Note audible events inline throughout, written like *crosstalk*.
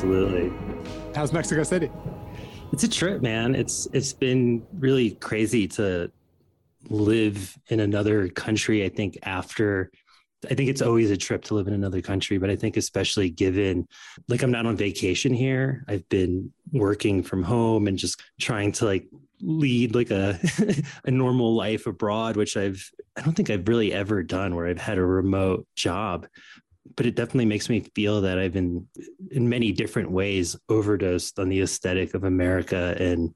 absolutely. How's Mexico City? It's a trip, man. It's it's been really crazy to live in another country. I think after I think it's always a trip to live in another country, but I think especially given like I'm not on vacation here. I've been working from home and just trying to like lead like a *laughs* a normal life abroad, which I've I don't think I've really ever done where I've had a remote job. But it definitely makes me feel that I've been in many different ways overdosed on the aesthetic of America and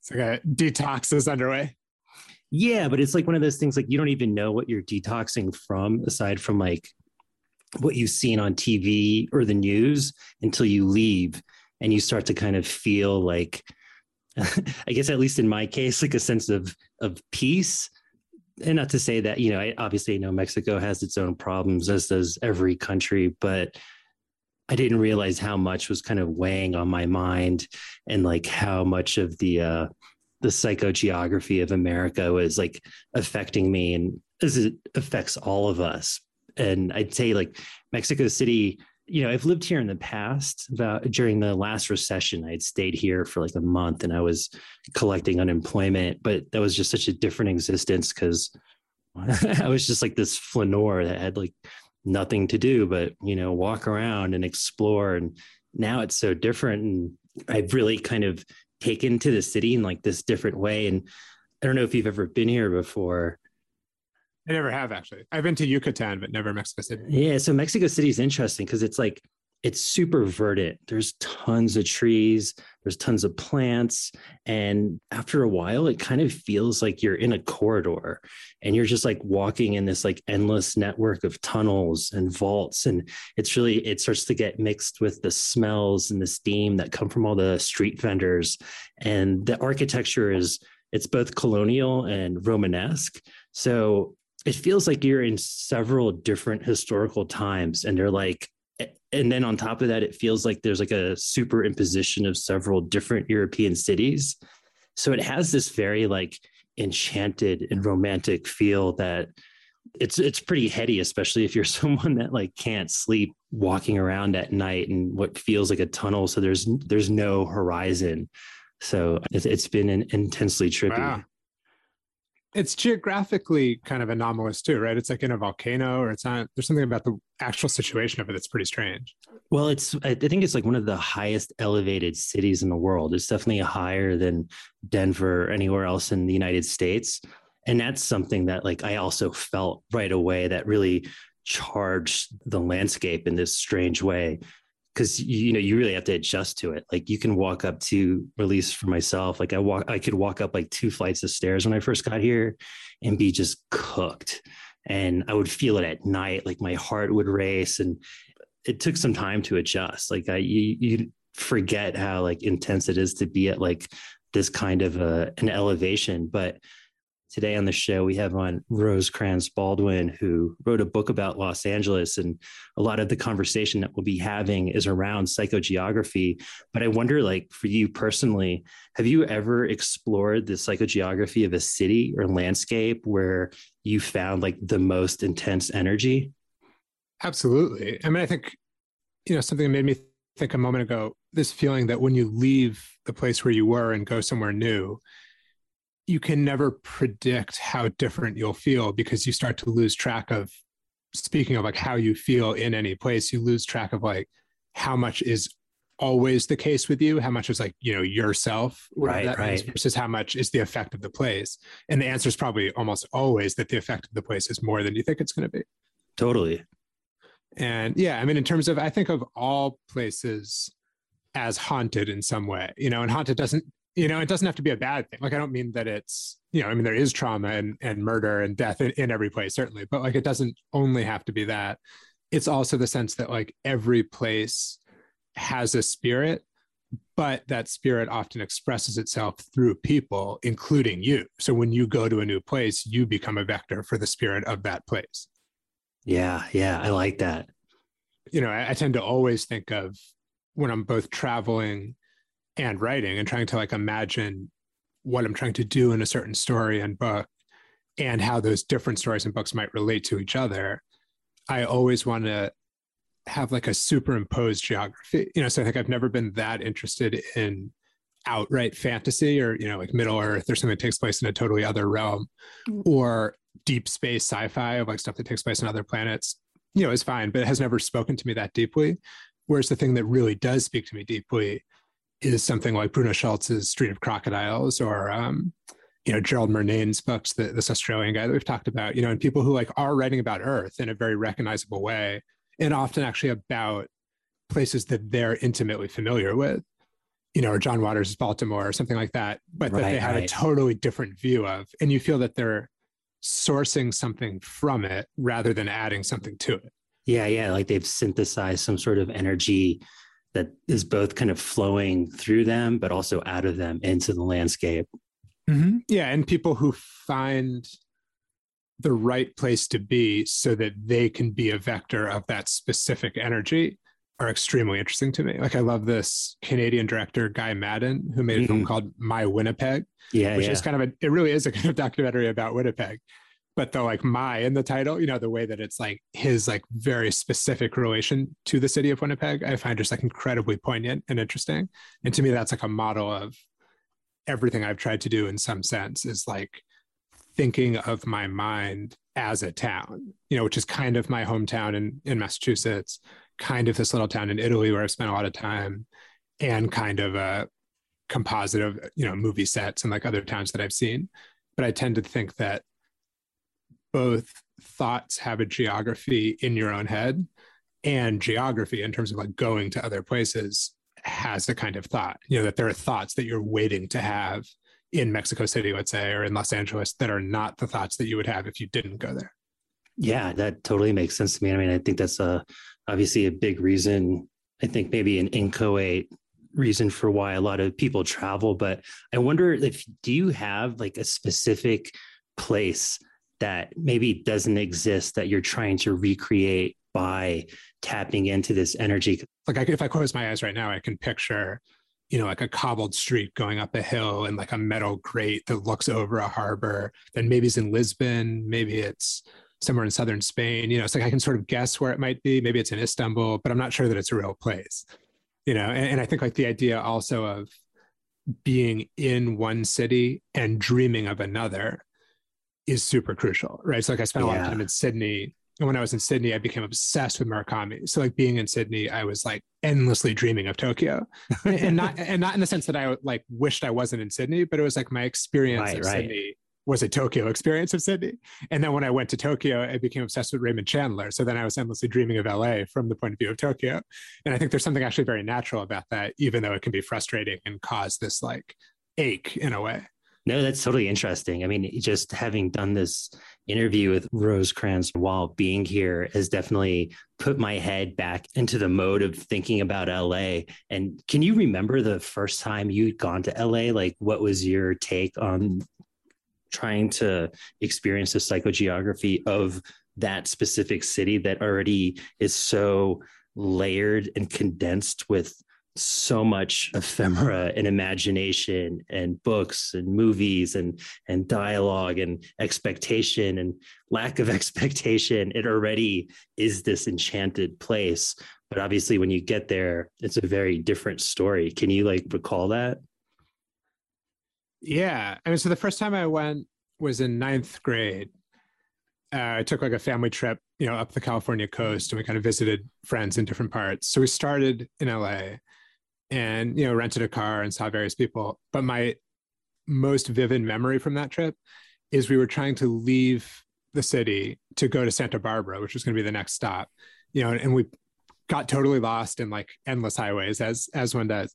it's like a detox is underway. Yeah, but it's like one of those things like you don't even know what you're detoxing from aside from like what you've seen on TV or the news until you leave and you start to kind of feel like *laughs* I guess at least in my case like a sense of of peace and not to say that you know I obviously know Mexico has its own problems as does every country but I didn't realize how much was kind of weighing on my mind and like how much of the uh the psychogeography of America was like affecting me and as it affects all of us. And I'd say like Mexico City, you know, I've lived here in the past about during the last recession. I had stayed here for like a month and I was collecting unemployment, but that was just such a different existence because *laughs* I was just like this flaneur that had like nothing to do but, you know, walk around and explore. And now it's so different. And I've really kind of taken to the city in like this different way. And I don't know if you've ever been here before. I never have actually. I've been to Yucatan, but never Mexico City. Yeah. So Mexico City is interesting because it's like it's super verdant. There's tons of trees, there's tons of plants. And after a while, it kind of feels like you're in a corridor and you're just like walking in this like endless network of tunnels and vaults. And it's really, it starts to get mixed with the smells and the steam that come from all the street vendors. And the architecture is, it's both colonial and Romanesque. So it feels like you're in several different historical times and they're like and then on top of that it feels like there's like a superimposition of several different european cities. So it has this very like enchanted and romantic feel that it's it's pretty heady especially if you're *laughs* someone that like can't sleep walking around at night and what feels like a tunnel. So there's there's no horizon. So it's, it's been an intensely trippy. Wow it's geographically kind of anomalous too, right? It's like in a volcano, or it's not. There's something about the actual situation of it that's pretty strange. Well, it's I think it's like one of the highest elevated cities in the world. It's definitely higher than Denver or anywhere else in the United States, and that's something that like I also felt right away that really charged the landscape in this strange way because you know you really have to adjust to it. Like you can walk up to release for myself. Like i walk i could walk up like two flights of stairs when i first got here and be just cooked. And i would feel it at night like my heart would race and it took some time to adjust. Like i you, you forget how like intense it is to be at like this kind of a, an elevation but Today on the show, we have on Rose Rosecrans Baldwin, who wrote a book about Los Angeles. And a lot of the conversation that we'll be having is around psychogeography. But I wonder, like, for you personally, have you ever explored the psychogeography of a city or landscape where you found like the most intense energy? Absolutely. I mean, I think, you know, something that made me think a moment ago this feeling that when you leave the place where you were and go somewhere new, you can never predict how different you'll feel because you start to lose track of speaking of like how you feel in any place you lose track of like how much is always the case with you how much is like you know yourself right, that right. versus how much is the effect of the place. And the answer is probably almost always that the effect of the place is more than you think it's going to be. Totally. And yeah i mean in terms of i think of all places as haunted in some way you know and haunted doesn't you know it doesn't have to be a bad thing. Like i don't mean that it's you know i mean there is trauma and, and murder and death in, in every place certainly but like it doesn't only have to be that. It's also the sense that like every place has a spirit but that spirit often expresses itself through people including you. So when you go to a new place you become a vector for the spirit of that place. Yeah yeah i like that. You know I, I tend to always think of when i'm both traveling and writing and trying to like imagine what I'm trying to do in a certain story and book and how those different stories and books might relate to each other. I always want to have like a superimposed geography. You know, so I think I've never been that interested in outright fantasy or, you know, like Middle Earth or something that takes place in a totally other realm mm. or deep space sci-fi of like stuff that takes place on other planets. You know, is fine, but it has never spoken to me that deeply. Whereas the thing that really does speak to me deeply is something like Bruno Schulz's Street of Crocodiles or um, you know Gerald Murnane's books, the, this Australian guy that we've talked about, you know, and people who like are writing about Earth in a very recognizable way, and often actually about places that they're intimately familiar with, you know, or John Waters' Baltimore or something like that, but right, that they had right. a totally different view of, and you feel that they're sourcing something from it rather than adding something to it. Yeah, yeah, like they've synthesized some sort of energy that is both kind of flowing through them, but also out of them into the landscape. Mm-hmm. Yeah, and people who find the right place to be so that they can be a vector of that specific energy are extremely interesting to me. Like I love this Canadian director Guy Maddin who made a mm-hmm. film called My Winnipeg. Yeah, which yeah. is kind of a it really is a *laughs* kind of documentary about Winnipeg. But the like my in the title, you know, the way that it's like his like very specific relation to the city of Winnipeg, I find just like incredibly poignant and interesting. And to me, that's like a model of everything I've tried to do in some sense is like thinking of my mind as a town, you know, which is kind of my hometown in, in Massachusetts, kind of this little town in Italy where I've spent a lot of time, and kind of a composite of, you know, movie sets and like other towns that I've seen. But I tend to think that both thoughts have a geography in your own head and geography in terms of like going to other places has a kind of thought, you know, that there are thoughts that you're waiting to have in Mexico City, let's say, or in Los Angeles that are not the thoughts that you would have if you didn't go there. Yeah, that totally makes sense to me. I mean, I think that's a obviously a big reason. I think maybe an inchoate reason for why a lot of people travel. But I wonder if do you have like a specific place that maybe doesn't exist that you're trying to recreate by tapping into this energy? Like I, if I close my eyes right now, I can picture you know, like a cobbled street going up a hill and like a metal grate that looks over a harbor. Then maybe it's in Lisbon, maybe it's somewhere in southern Spain. You know, it's like I can sort of guess where it might be. Maybe it's in Istanbul, but I'm not sure that it's a real place. You know, and, and I think like the idea also of being in one city and dreaming of another is super crucial, right? So like I spent a lot of time in Sydney and when I was in Sydney, I became obsessed with Murakami. So like being in Sydney, I was like endlessly dreaming of Tokyo, and not *laughs* and not in the sense that I like wished I wasn't in Sydney, but it was like my experience right, of right. Sydney was a Tokyo experience of Sydney. And then when I went to Tokyo, I became obsessed with Raymond Chandler. So then I was endlessly dreaming of LA from the point of view of Tokyo. And I think there's something actually very natural about that, even though it can be frustrating and cause this like ache in a way. No, that's totally interesting. I mean, just having done this interview with Rosecrans while being here has definitely put my head back into the mode of thinking about LA. And can you remember the first time you'd gone to LA? Like, what was your take on trying to experience the psychogeography of that specific city that already is so layered and condensed with so much ephemera and imagination and books and movies and and dialogue and expectation and lack of *laughs* expectation. It already is this enchanted place. But obviously when you get there it's a very different story. Can you like recall that? Yeah. I mean so the first time i went was in ninth grade. Uh, I took like a family trip, you know, up the California coast, and we kind of visited friends in different parts. So we started in LA, and you know rented a car and saw various people. But my most vivid memory from that trip is we were trying to leave the city to go to santa barbara which was going to be the next stop you know and we got totally lost in like endless highways as as one does.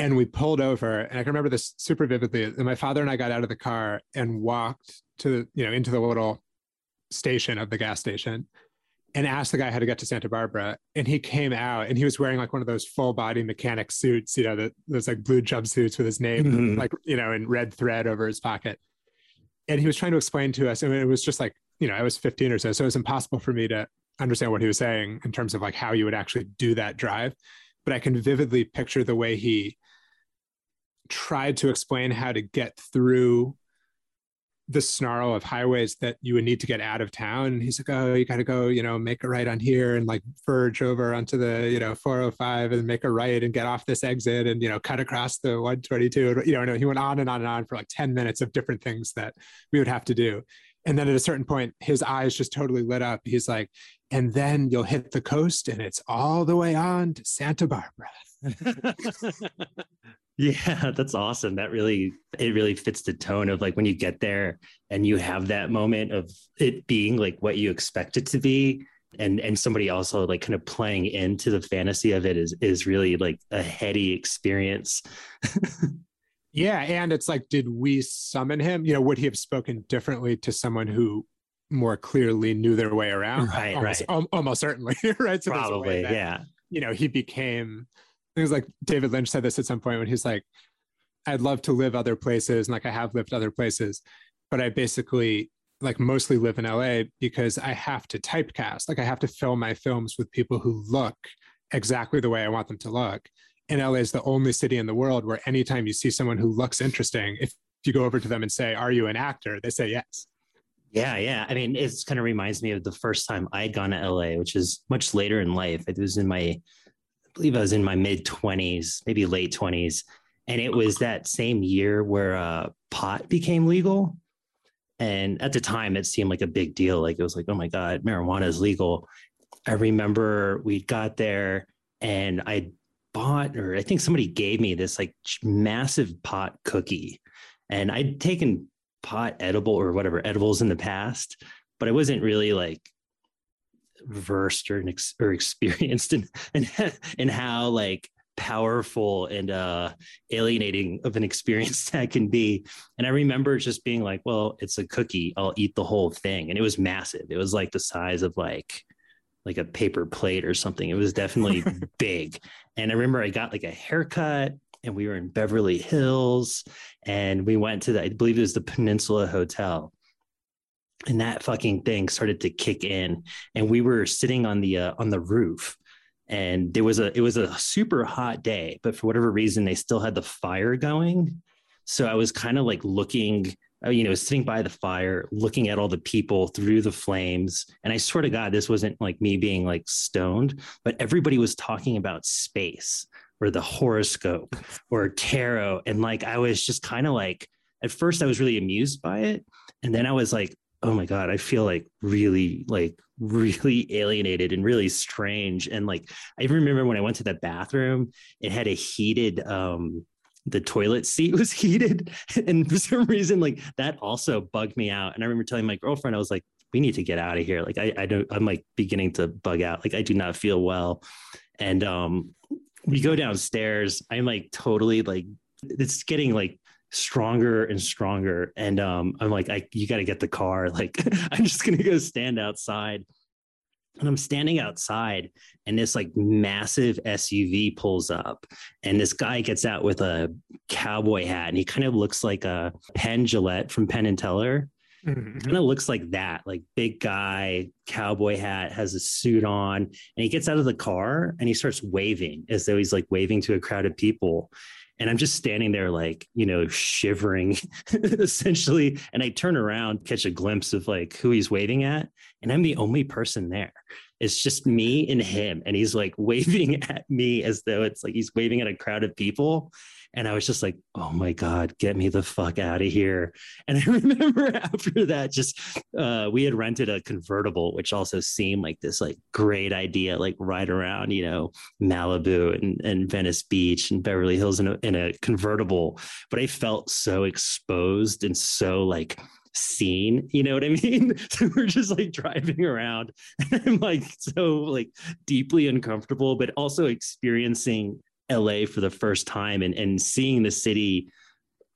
And we pulled over and i can remember this super vividly and my father and i got out of the car and walked to you know into the little station of the gas station and asked the guy how to get to Santa Barbara. And he came out and he was wearing like one of those full body mechanic suits, you know, that those like blue jumpsuits with his name, mm-hmm. like, you know, in red thread over his pocket. And he was trying to explain to us, and it was just like, you know, I was 15 or so. So it was impossible for me to understand what he was saying in terms of like how you would actually do that drive. But I can vividly picture the way he tried to explain how to get through the snarl of highways that you would need to get out of town. And he's like, oh, you got to go, you know, make a right on here and like verge over onto the, you know, 405 and make a right and get off this exit and, you know, cut across the 122. You know, he went on and on and on for like 10 minutes of different things that we would have to do. And then at a certain point, his eyes just totally lit up. He's like, and then you'll hit the coast and it's all the way on to Santa Barbara. *laughs* Yeah, *laughs* that's awesome. That really it really fits the tone of like when you get there and you have that moment of it being like what you expect it to be and and somebody also like kind of playing into the fantasy of it is is really like a heady experience. *laughs* yeah, and it's like did we summon him? You know, would he have spoken differently to someone who more clearly knew their way around? Right, almost, right. almost certainly, *laughs* right? So Probably, that, yeah. You know, he became it was like David Lynch said this at some point when he's like, I'd love to live other places and like I have lived other places, but I basically like mostly live in LA because I have to typecast. Like I have to film my films with people who look exactly the way I want them to look. And LA is the only city in the world where anytime you see someone who looks interesting, if you go over to them and say, Are you an actor? They say yes. Yeah, yeah. I mean, it's kind of reminds me of the first time I'd gone to LA, which is much later in life. It was in my believe I was in my mid 20s, maybe late 20s. And it was that same year where uh, pot became legal. And at the time, it seemed like a big deal. Like it was like, oh my God, marijuana is legal. I remember we got there and I bought, or I think somebody gave me this like massive pot cookie. And I'd taken pot edible or whatever edibles in the past, but I wasn't really like versed or, ex- or experienced in, *laughs* in in how like powerful and uh alienating of an experience *laughs* that can be. And i remember just being like well it's a cookie. I'll eat the whole thing. And it was massive. It was like the size of like like a paper plate or something. It was definitely *laughs* big. And i remember i got like a haircut and we were in beverly hills and we went to the i believe it was the peninsula hotel and that fucking thing started to kick in and we were sitting on the uh, on the roof and there was a it was a super hot day but for whatever reason they still had the fire going. So i was kind of like looking uh, you know sitting by the fire looking at all the people through the flames and i swear to god this wasn't like me being like stoned but everybody was talking about space or the horoscope or tarot and like i was just kind of like at first i was really amused by it and then i was like oh my god i feel like really like really alienated and really strange. And like i remember when i went to the bathroom it had a heated um the toilet seat *laughs* was heated. And for some reason like that also bugged me out. And i remember telling my girlfriend i was like we need to get out of here. Like i i don't i'm like beginning to bug out. Like i do not feel well. And um we go downstairs. I'm like totally like it's getting like stronger and stronger. And um, I'm like, I, you got to get the car. *laughs* Like, I'm just going to go stand outside. And I'm standing outside, and this like massive SUV pulls up, and this guy gets out with a cowboy hat, and he kind of looks like a Penn Jillette from Penn and Teller. Mm-hmm. Kind of looks like that, like big guy, cowboy hat, has a suit on, and he gets out of the car and he starts waving as though he's like waving to a crowd of people and i'm just standing there like you know shivering *laughs* essentially. And i turn around catch a glimpse of like who he's waving at. And i'm the only person there. It's just me and him. And he's like *laughs* waving at me as though it's like he's waving at a crowd of people and I was just like, oh my God, get me the fuck out of here. And *laughs* I remember after that, just uh, we had rented a convertible, which also seemed like this like great idea, like ride around, you know, Malibu and, and Venice Beach and Beverly Hills in a, in a convertible. But I felt so exposed and so like seen you know what i *laughs* mean so we're just like driving around *laughs* and i'm like so like deeply uncomfortable but also experiencing LA for the first time and, and seeing the city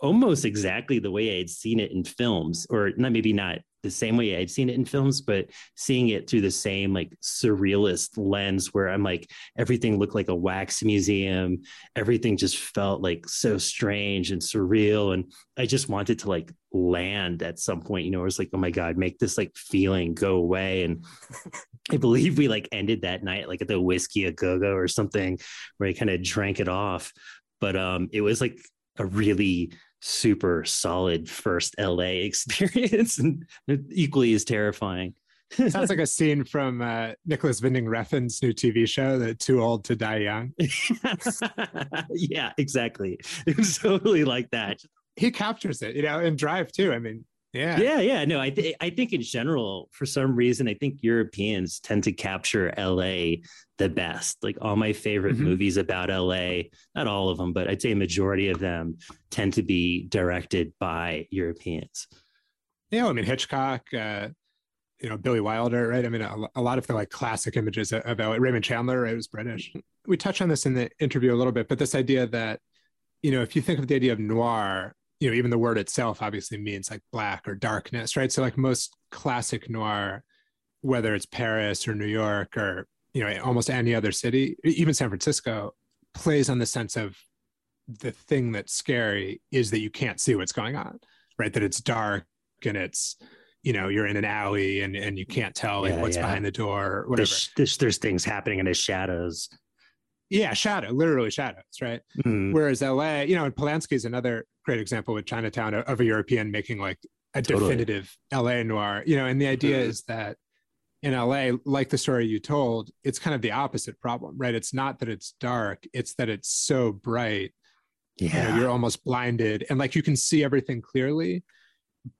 almost exactly the way I had seen it in films, or not maybe not the same way I'd seen it in films, but seeing it through the same like surrealist lens where I'm like everything looked like a wax museum. Everything just felt like so strange and surreal. And I just wanted to like land at some point, you know, it was like, oh my God, make this like feeling go away. And I believe we like ended that night like at the whiskey a go-go or something where I kind of drank it off. But um it was like a really super solid first LA *laughs* experience and equally as terrifying. Sounds like a scene from uh, Nicolas Winding Refn's new TV show, "The Too Old to Die Young." *laughs* yeah, exactly. It was totally like that. He captures it, you know, in Drive too. I mean, yeah, yeah, yeah. No, I th- I think in general, for some reason, I think Europeans tend to capture LA the best. Like all my favorite mm-hmm. movies about LA, not all of them, but I'd say a majority of them tend to be directed by Europeans. Yeah, I mean Hitchcock. Uh, you know Billy Wilder, right? I mean, a, a lot of the like classic images of LA. Raymond Chandler, right, was British. We touched on this in the interview a little bit, but this idea that you know, if you think of the idea of noir, you know, even the word itself obviously means like black or darkness, right? So like most classic noir, whether it's Paris or New York or you know almost any other city, even San Francisco, plays on the sense of the thing that's scary is that you can't see what's going on, right? That it's dark and it's you know you're in an alley and and you can't tell like yeah, what's yeah. behind the door or whatever. There's, there's, there's things happening in the shadows. Yeah, shadow, literally shadows, right? Mm. Whereas LA, you know, and Polanski is another great example with Chinatown of a European making like a totally. definitive LA noir, you know, and the idea mm. is that in LA, like the story you told, it's kind of the opposite problem, right? It's not that it's dark, it's that it's so bright. Yeah. You know, you're almost blinded and like you can see everything clearly,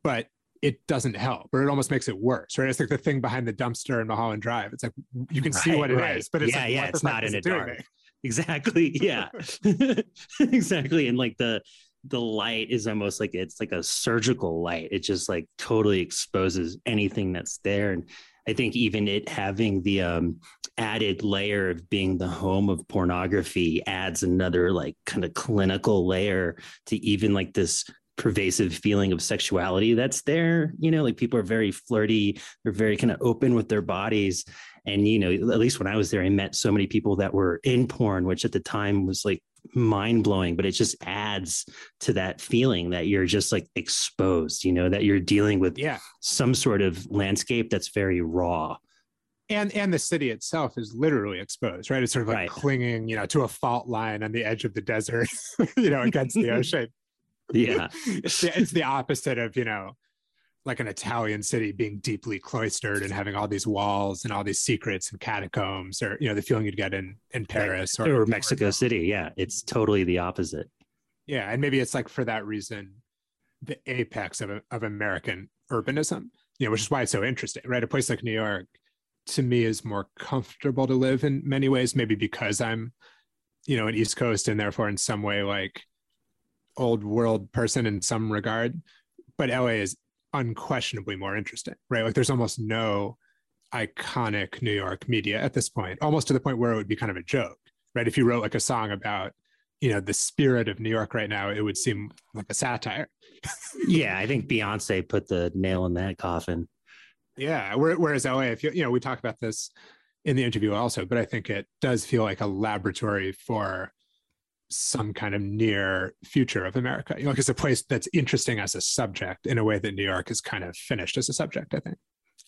but it doesn't help or it almost makes it worse right it's like the thing behind the dumpster in mulholland drive it's like you can right, see what it right. is, but it's yeah like, yeah it's not in a dark *laughs* exactly yeah *laughs* exactly and like the the light is almost like it's like a surgical light. It just like totally exposes anything that's there. And i think even it having the um added layer of being the home of pornography adds another like kind of clinical layer to even like this pervasive feeling of sexuality that's there. You know like people are very flirty. They're very kind of open with their bodies. And you know at least when i was there i met so many people that were in porn which at the time was like mind blowing but it just adds to that feeling that you're just like exposed you know that you're dealing with yeah. some sort of landscape that's very raw. And and the city itself is literally exposed right? It's sort of like right. clinging you know to a fault line on the edge of the desert *laughs* you know against the *laughs* ocean. Yeah. It's, the, it's the opposite of you know like an Italian city being deeply cloistered and having all these walls and all these secrets and catacombs, or you know, the feeling you'd get in in Paris or, or Mexico or, City. Yeah, it's totally the opposite. Yeah, and maybe it's like for that reason, the apex of of American urbanism. You know, which is why it's so interesting, right? A place like New York, to me, is more comfortable to live in many ways. Maybe because I'm, you know, an East Coast and therefore in some way like old world person in some regard. But LA is unquestionably more interesting, right? Like there's almost no iconic New York media at this point, almost to the point where it would be kind of a joke, right? If you wrote like a song about, you know, the spirit of New York right now, it would seem like a satire. yeah, I think Beyonce put the nail in that coffin. Yeah, whereas LA, if you you know, we talk about this in the interview also, but I think it does feel like a laboratory for some kind of near future of America. You know, like it's a place that's interesting as a subject in a way that New York is kind of finished as a subject, I think.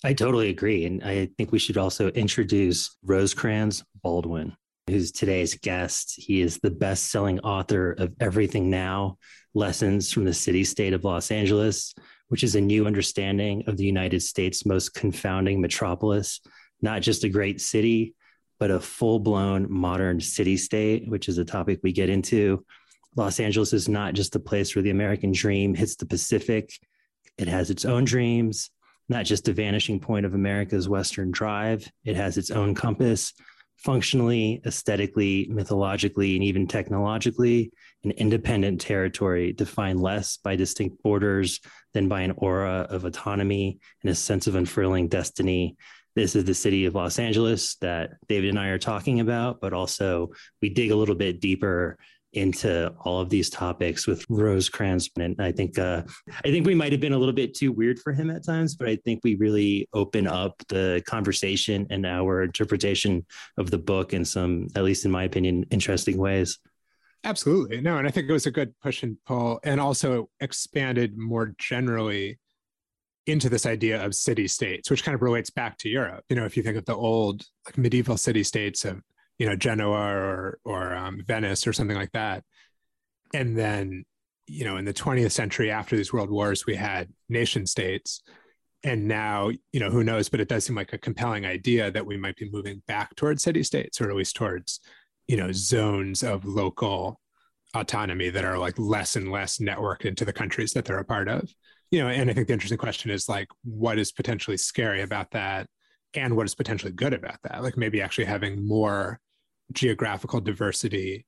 I totally agree. And I think we should also introduce Rosecrans Baldwin, who's today's guest. He is the best selling author of Everything Now Lessons from the City State of Los Angeles, which is a new understanding of the United States' most confounding metropolis, not just a great city, but a full blown modern city state, which is a topic we get into. Los Angeles is not just a place where the American dream hits the Pacific, it has its own dreams, not just a vanishing point of America's Western Drive. It has its own compass, functionally, aesthetically, mythologically, and even technologically, an independent territory defined less by distinct borders than by an aura of autonomy and a sense of unfurling destiny this is the city of Los Angeles that David and I are talking about, but also we dig a little bit deeper into all of these topics with Rose Rosecrans. And I think uh, I think we might have been a little bit too weird for him at times, but I think we really open up the conversation and our interpretation of the book in some, at least in my opinion, interesting ways. Absolutely. No, and I think it was a good push and pull and also expanded more generally into this idea of city states, which kind of relates back to Europe. You know, if you think of the old like medieval city states of you know Genoa or or um, Venice or something like that, and then you know, in the 20th century after these world wars, we had nation states. And now, you know, who knows, but it does seem like a compelling idea that we might be moving back towards city states or at least towards, you know, zones of local autonomy that are like less and less networked into the countries that they're a part of. You know, and I think the interesting question is like, what is potentially scary about that? And what is potentially good about that? Like maybe actually having more geographical diversity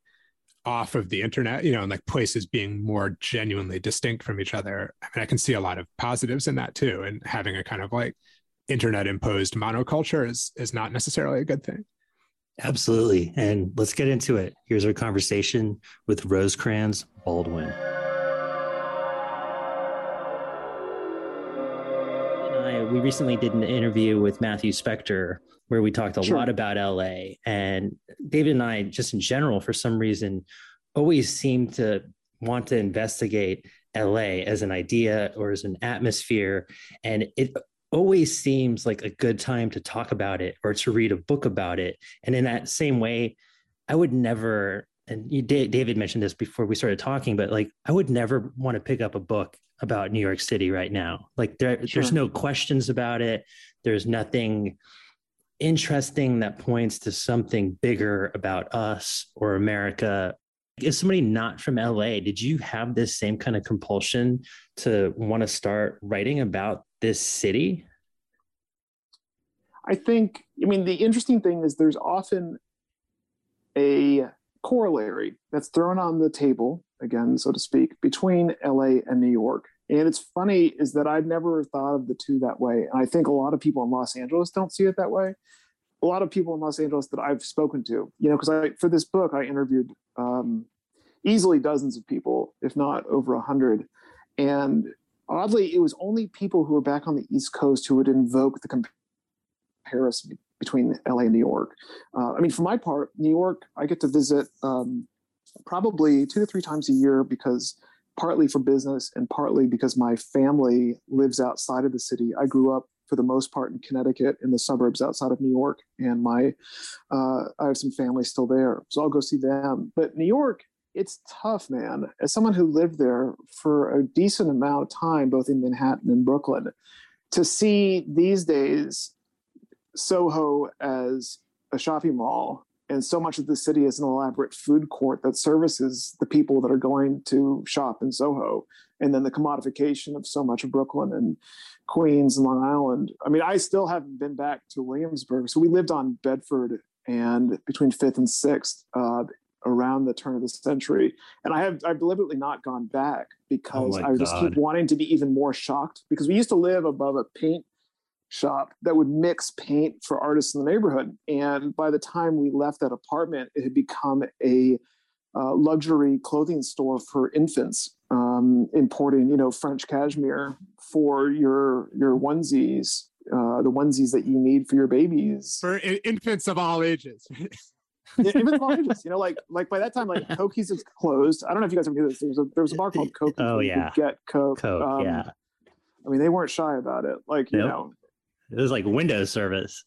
off of the internet, you know, and like places being more genuinely distinct from each other. I mean, I can see a lot of positives in that too. And having a kind of like internet imposed monoculture is is not necessarily a good thing. Absolutely. And let's get into it. Here's our conversation with Rosecrans Baldwin. We recently did an interview with Matthew Specktor where we talked a sure. lot about LA. And David and I, just in general, for some reason, always seem to want to investigate LA as an idea or as an atmosphere. And it always seems like a good time to talk about it or to read a book about it. And in that same way, I would never, and you, David mentioned this before we started talking, but like I would never want to pick up a book about New York City right now. Like there, sure. there's no questions about it. There's nothing interesting that points to something bigger about us or America. As somebody not from LA, did you have this same kind of compulsion to want to start writing about this city? I think, I mean, the interesting thing is there's often a corollary that's thrown on the table, again, so to speak, between LA and New York. And it's funny is that I've never thought of the two that way. And I think a lot of people in Los Angeles don't see it that way. A lot of people in Los Angeles that I've spoken to, you know, because I for this book I interviewed um, easily dozens of people, if not over a hundred. And oddly, it was only people who were back on the East Coast who would invoke the comparison between LA and New York. Uh, I mean, for my part, New York, I get to visit um, probably two to three times a year because partly for business and partly because my family lives outside of the city. I grew up for the most part in Connecticut in the suburbs outside of New York, and my uh, I have some family still there, so I'll go see them. But New York, it's tough, man. As someone who lived there for a decent amount of time, both in Manhattan and Brooklyn, to see these days Soho as a shopping mall and so much of the city is an elaborate food court that services the people that are going to shop in Soho. And then the commodification of so much of Brooklyn and Queens and Long Island. I mean, I still haven't been back to Williamsburg. So we lived on Bedford and between Fifth and Sixth uh, around the turn of the century. And I have I've deliberately not gone back because oh I just keep wanting to be even more shocked because we used to live above a paint shop that would mix paint for artists in the neighborhood. And by the time we left that apartment, it had become a uh, luxury clothing store for infants, um, importing you know French cashmere for your your onesies, uh, the onesies that you need for your babies for infants of all ages. *laughs* yeah, infants of all ages. You know, like like by that time, like Kokie's is closed. I don't know if you guys ever knew this. There was a, there was a bar called Coke. Oh yeah, get Coke. Coke. Um, yeah. I mean, they weren't shy about it. Like, you nope. know, it was like Windows service.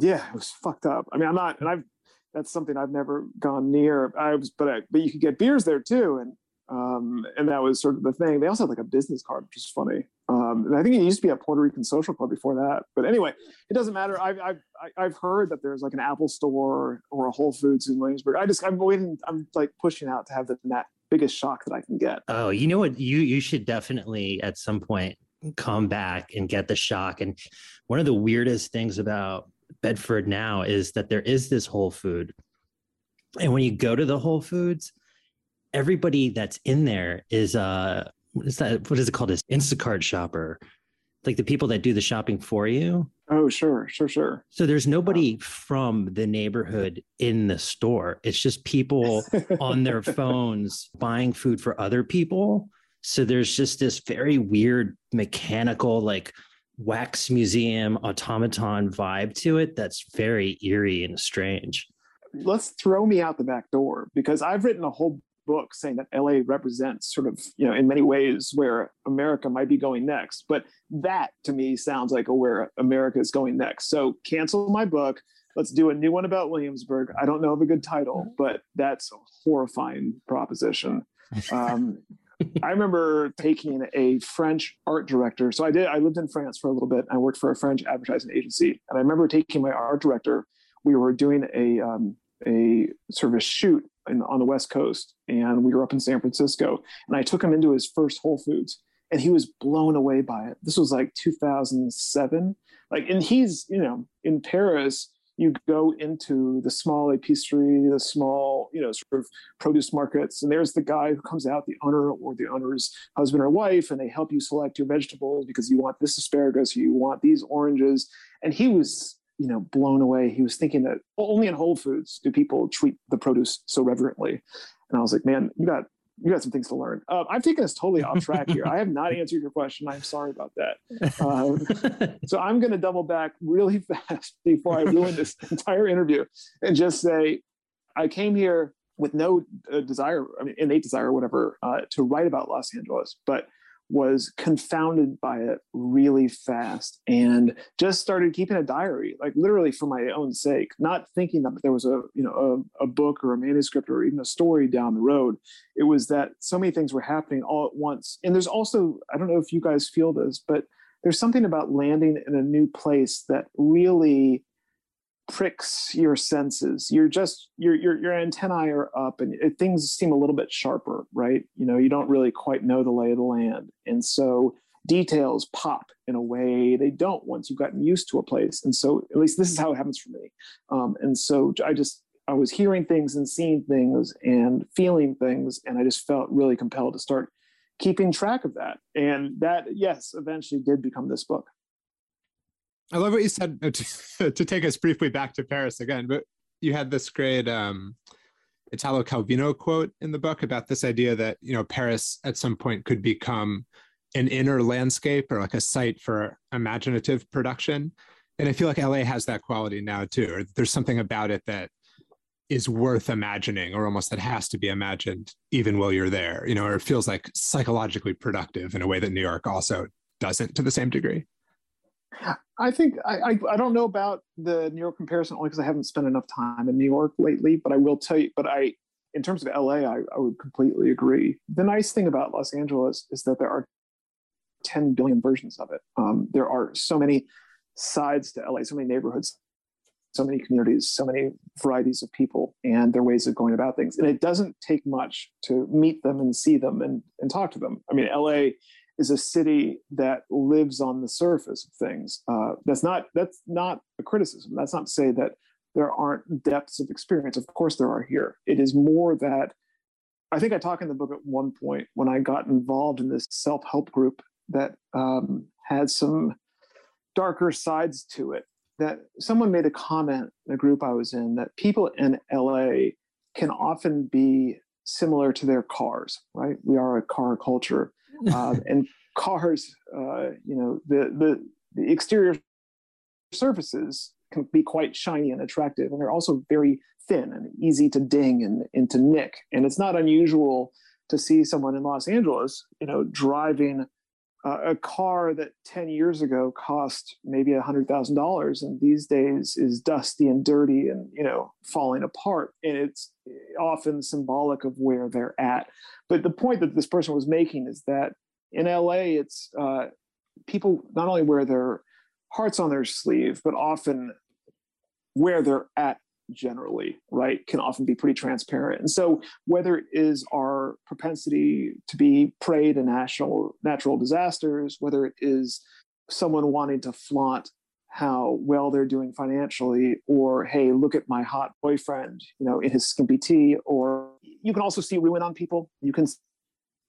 Yeah, it was fucked up. I mean, I'm not, and I've that's something I've never gone near. I was, but I, but you could get beers there too, and um, and that was sort of the thing. They also had like a business card, which is funny. Um, and I think it used to be a Puerto Rican social club before that. But anyway, it doesn't matter. I've I've I've heard that there's like an Apple store or a Whole Foods in Williamsburg. I just I'm waiting. I'm like pushing out to have the that biggest shock that I can get. Oh, you know what? You you should definitely at some point come back and get the shock. And one of the weirdest things about Bedford now is that there is this Whole Food. And when you go to the Whole Foods, everybody that's in there is uh what is that what is it called this Instacart shopper. Like the people that do the shopping for you. Oh, sure, sure, sure. So there's nobody from the neighborhood in the store. It's just people *laughs* on their phones buying food for other people so there's just this very weird mechanical, like wax museum automaton vibe to it that's very eerie and strange. Let's throw me out the back door because I've written a whole book saying that LA represents sort of, you know, in many ways where America might be going next. But that to me sounds like a where America is going next. So cancel my book. Let's do a new one about Williamsburg. I don't know of a good title, but that's a horrifying proposition. *laughs* Um, I remember taking a French art director. So I did. I lived in France for a little bit. I worked for a French advertising agency, and I remember taking my art director. We were doing a um, a a shoot in, on the West Coast, and we were up in San Francisco. And I took him into his first Whole Foods, and he was blown away by it. This was like 2007. Like, and he's you know in Paris you go into the small épicerie, the small, you know, sort of produce markets, and there's the guy who comes out, the owner or the owner's husband or wife, and they help you select your vegetables because you want this asparagus, you want these oranges. And he was, you know, blown away. He was thinking that only in Whole Foods do people treat the produce so reverently. And I was like, man, you got you got some things to learn. Uh, I've taken us totally off track here. I have not *laughs* answered your question. I'm sorry about that. Um, so I'm going to double back really *laughs* fast before I ruin this *laughs* entire interview and just say I came here with no uh, desire, I mean, innate desire, or whatever, uh, to write about Los Angeles, but was confounded by it really fast and just started keeping a diary like literally for my own sake not thinking that there was a you know a, a, book or a manuscript or even a story down the road. It was that so many things were happening all at once. And there's also i don't know if you guys feel this but there's something about landing in a new place that really pricks your senses. You're just your your your antennae are up and it, things seem a little bit sharper right? You know you don't really quite know the lay of the land. And so details pop in a way they don't once you've gotten used to a place. And so at least this is how it happens for me. Um, and so i just i was hearing things and seeing things and feeling things and i just felt really compelled to start keeping track of that. And that yes eventually did become this book I love what you said uh, *laughs* to, to, take us briefly back to Paris again, but you had this great um, Italo Calvino quote in the book about this idea that you know Paris at some point could become an inner landscape or like a site for imaginative production, and I feel like LA has that quality now too. Or there's something about it that is worth imagining, or almost that has to be imagined even while you're there. You know, or it feels like psychologically productive in a way that New York also doesn't to the same degree. I think I, I, I don't know about the New York comparison only because I haven't spent enough time in New York lately. But I will tell you. But I, in terms of LA, I, I would completely agree. The nice thing about Los Angeles is that there are 10 billion versions of it. Um, there are so many sides to LA, so many neighborhoods, so many communities, so many varieties of people and their ways of going about things. And it doesn't take much to meet them and see them and, and talk to them. I mean, LA is a city that lives on the surface of things. Uh, that's not that's not a criticism. That's not to say that there aren't depths of experience. Of course, there are here. It is more that I think I talk in the book at one point when I got involved in this self help group that um, had some darker sides to it. That someone made a comment in a group I was in that people in LA can often be similar to their cars, right? We are a car culture uh, and cars, uh, you know, the, the, the exterior surfaces can be quite shiny and attractive, and they're also very thin and easy to ding and, and to nick. And it's not unusual to see someone in Los Angeles, you know, driving uh, a car that 10 years ago cost maybe a hundred thousand dollars and these days is dusty and dirty and you know falling apart and it's often symbolic of where they're at. But the point that this person was making is that in la it's uh, people not only wear their hearts on their sleeve but often where they're at generally, right, can often be pretty transparent. And so, whether it is our propensity to be prey to national natural disasters, whether it is someone wanting to flaunt how well they're doing financially, or hey, look at my hot boyfriend, you know, in his skimpy tee, or you can also see ruin on people. You can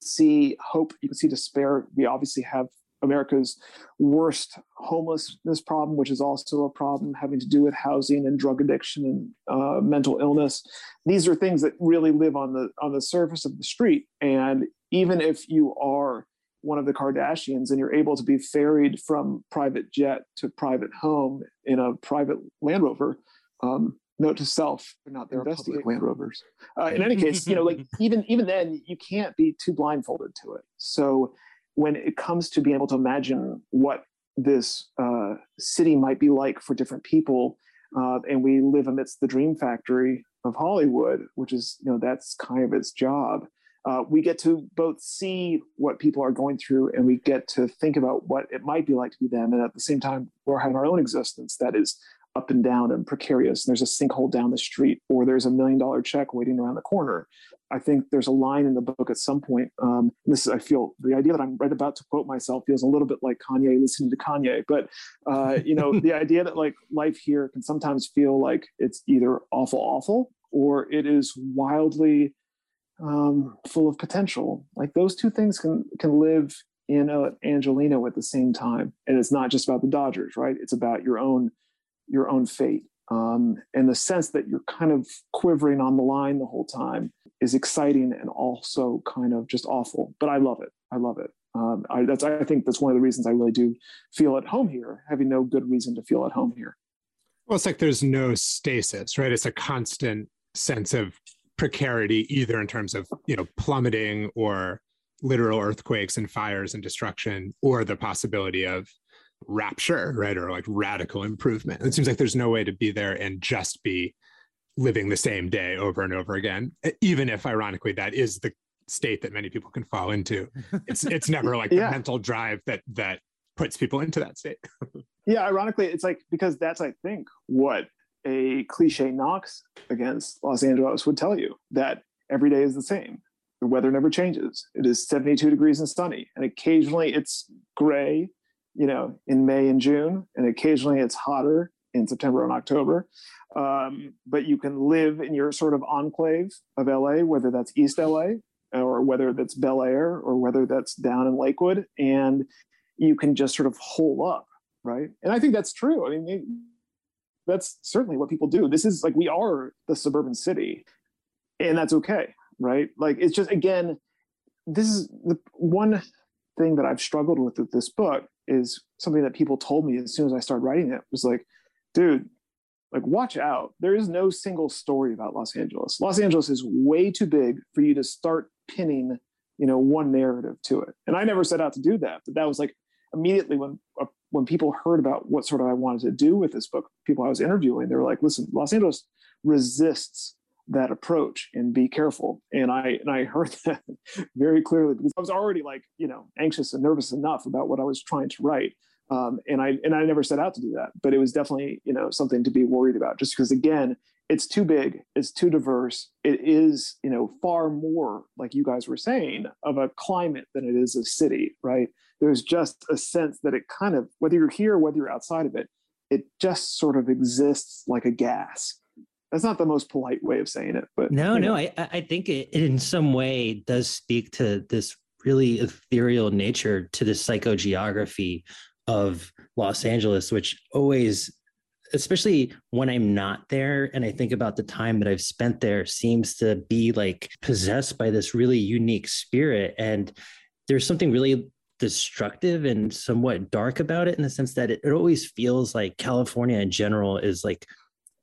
see hope. You can see despair. We obviously have America's worst homelessness problem, which is also a problem having to do with housing and drug addiction and uh, mental illness. These are things that really live on the on the surface of the street. And even if you are one of the Kardashians and you're able to be ferried from private jet to private home in a private Land Rover, um, note to self, they're not there public Land Rovers. Uh, in any case, you know, like *laughs* even even then, you can't be too blindfolded to it. So when it comes to being able to imagine what this uh, city might be like for different people, uh, and we live amidst the dream factory of Hollywood, which is you know that's kind of its job. uh, we get to both see what people are going through and we get to think about what it might be like to be them. And at the same time, we're having our own existence that is up and down and precarious. And there's a sinkhole down the street, or there's a million dollar check waiting around the corner. I think there's a line in the book at some point. Um, this is, I feel the idea that I'm right about to quote myself feels a little bit like Kanye listening to Kanye, but uh, you know, *laughs* the idea that like life here can sometimes feel like it's either awful, awful, or it is wildly um, full of potential. Like those two things can can live in a Angeleno at the same time, and it's not just about the Dodgers, right? It's about your own your own fate. Um, and the sense that you're kind of quivering on the line the whole time is exciting and also kind of just awful. But I love it. I love it. Um, I, that's I think that's one of the reasons I really do feel at home here, having no good reason to feel at home here. Well, it's like there's no stasis, right? It's a constant sense of precarity, either in terms of you know plummeting or literal earthquakes and fires and destruction, or the possibility of rapture, right? Or like radical improvement. It seems like there's no way to be there and just be living the same day over and over again, even if ironically that is the state that many people can fall into. It's it's never like *laughs* yeah. the mental drive that that puts people into that state. *laughs* yeah, ironically, it's like because that's I think what a cliche knocks against Los Angeles would tell you that every day is the same. The weather never changes. It is 72 degrees and sunny, and occasionally it's gray you know, in May and June, and occasionally it's hotter in September and October. Um, but you can live in your sort of enclave of LA, whether that's East LA or whether that's Bel Air or whether that's down in Lakewood, and you can just sort of hole up, right? And I think that's true. I mean, that's certainly what people do. This is like we are the suburban city, and that's okay, right? Like it's just again, this is the one thing that I've struggled with with this book is something that people told me as soon as I started writing it was like, dude, like watch out. There is no single story about Los Angeles. Los Angeles is way too big for you to start pinning, you know, one narrative to it. And I never set out to do that, but that was like immediately when uh, when people heard about what sort of I wanted to do with this book, people I was interviewing, they were like, listen, Los Angeles resists that approach and be careful. And I and I heard *laughs* that very clearly because I was already like you know anxious and nervous enough about what I was trying to write. Um, and I and I never set out to do that, but it was definitely you know something to be worried about. Just because again, it's too big, it's too diverse. It is you know far more like you guys were saying of a climate than it is a city, right? There's just a sense that it kind of whether you're here, whether you're outside of it, it just sort of exists like a gas that's not the most polite way of saying it but no no I, I think it in some way does speak to this really ethereal nature to the psychogeography of los angeles which always especially when i'm not there and i think about the time that i've spent there seems to be like possessed by this really unique spirit. And there's something really destructive and somewhat dark about it in the sense that it, it always feels like california in general is like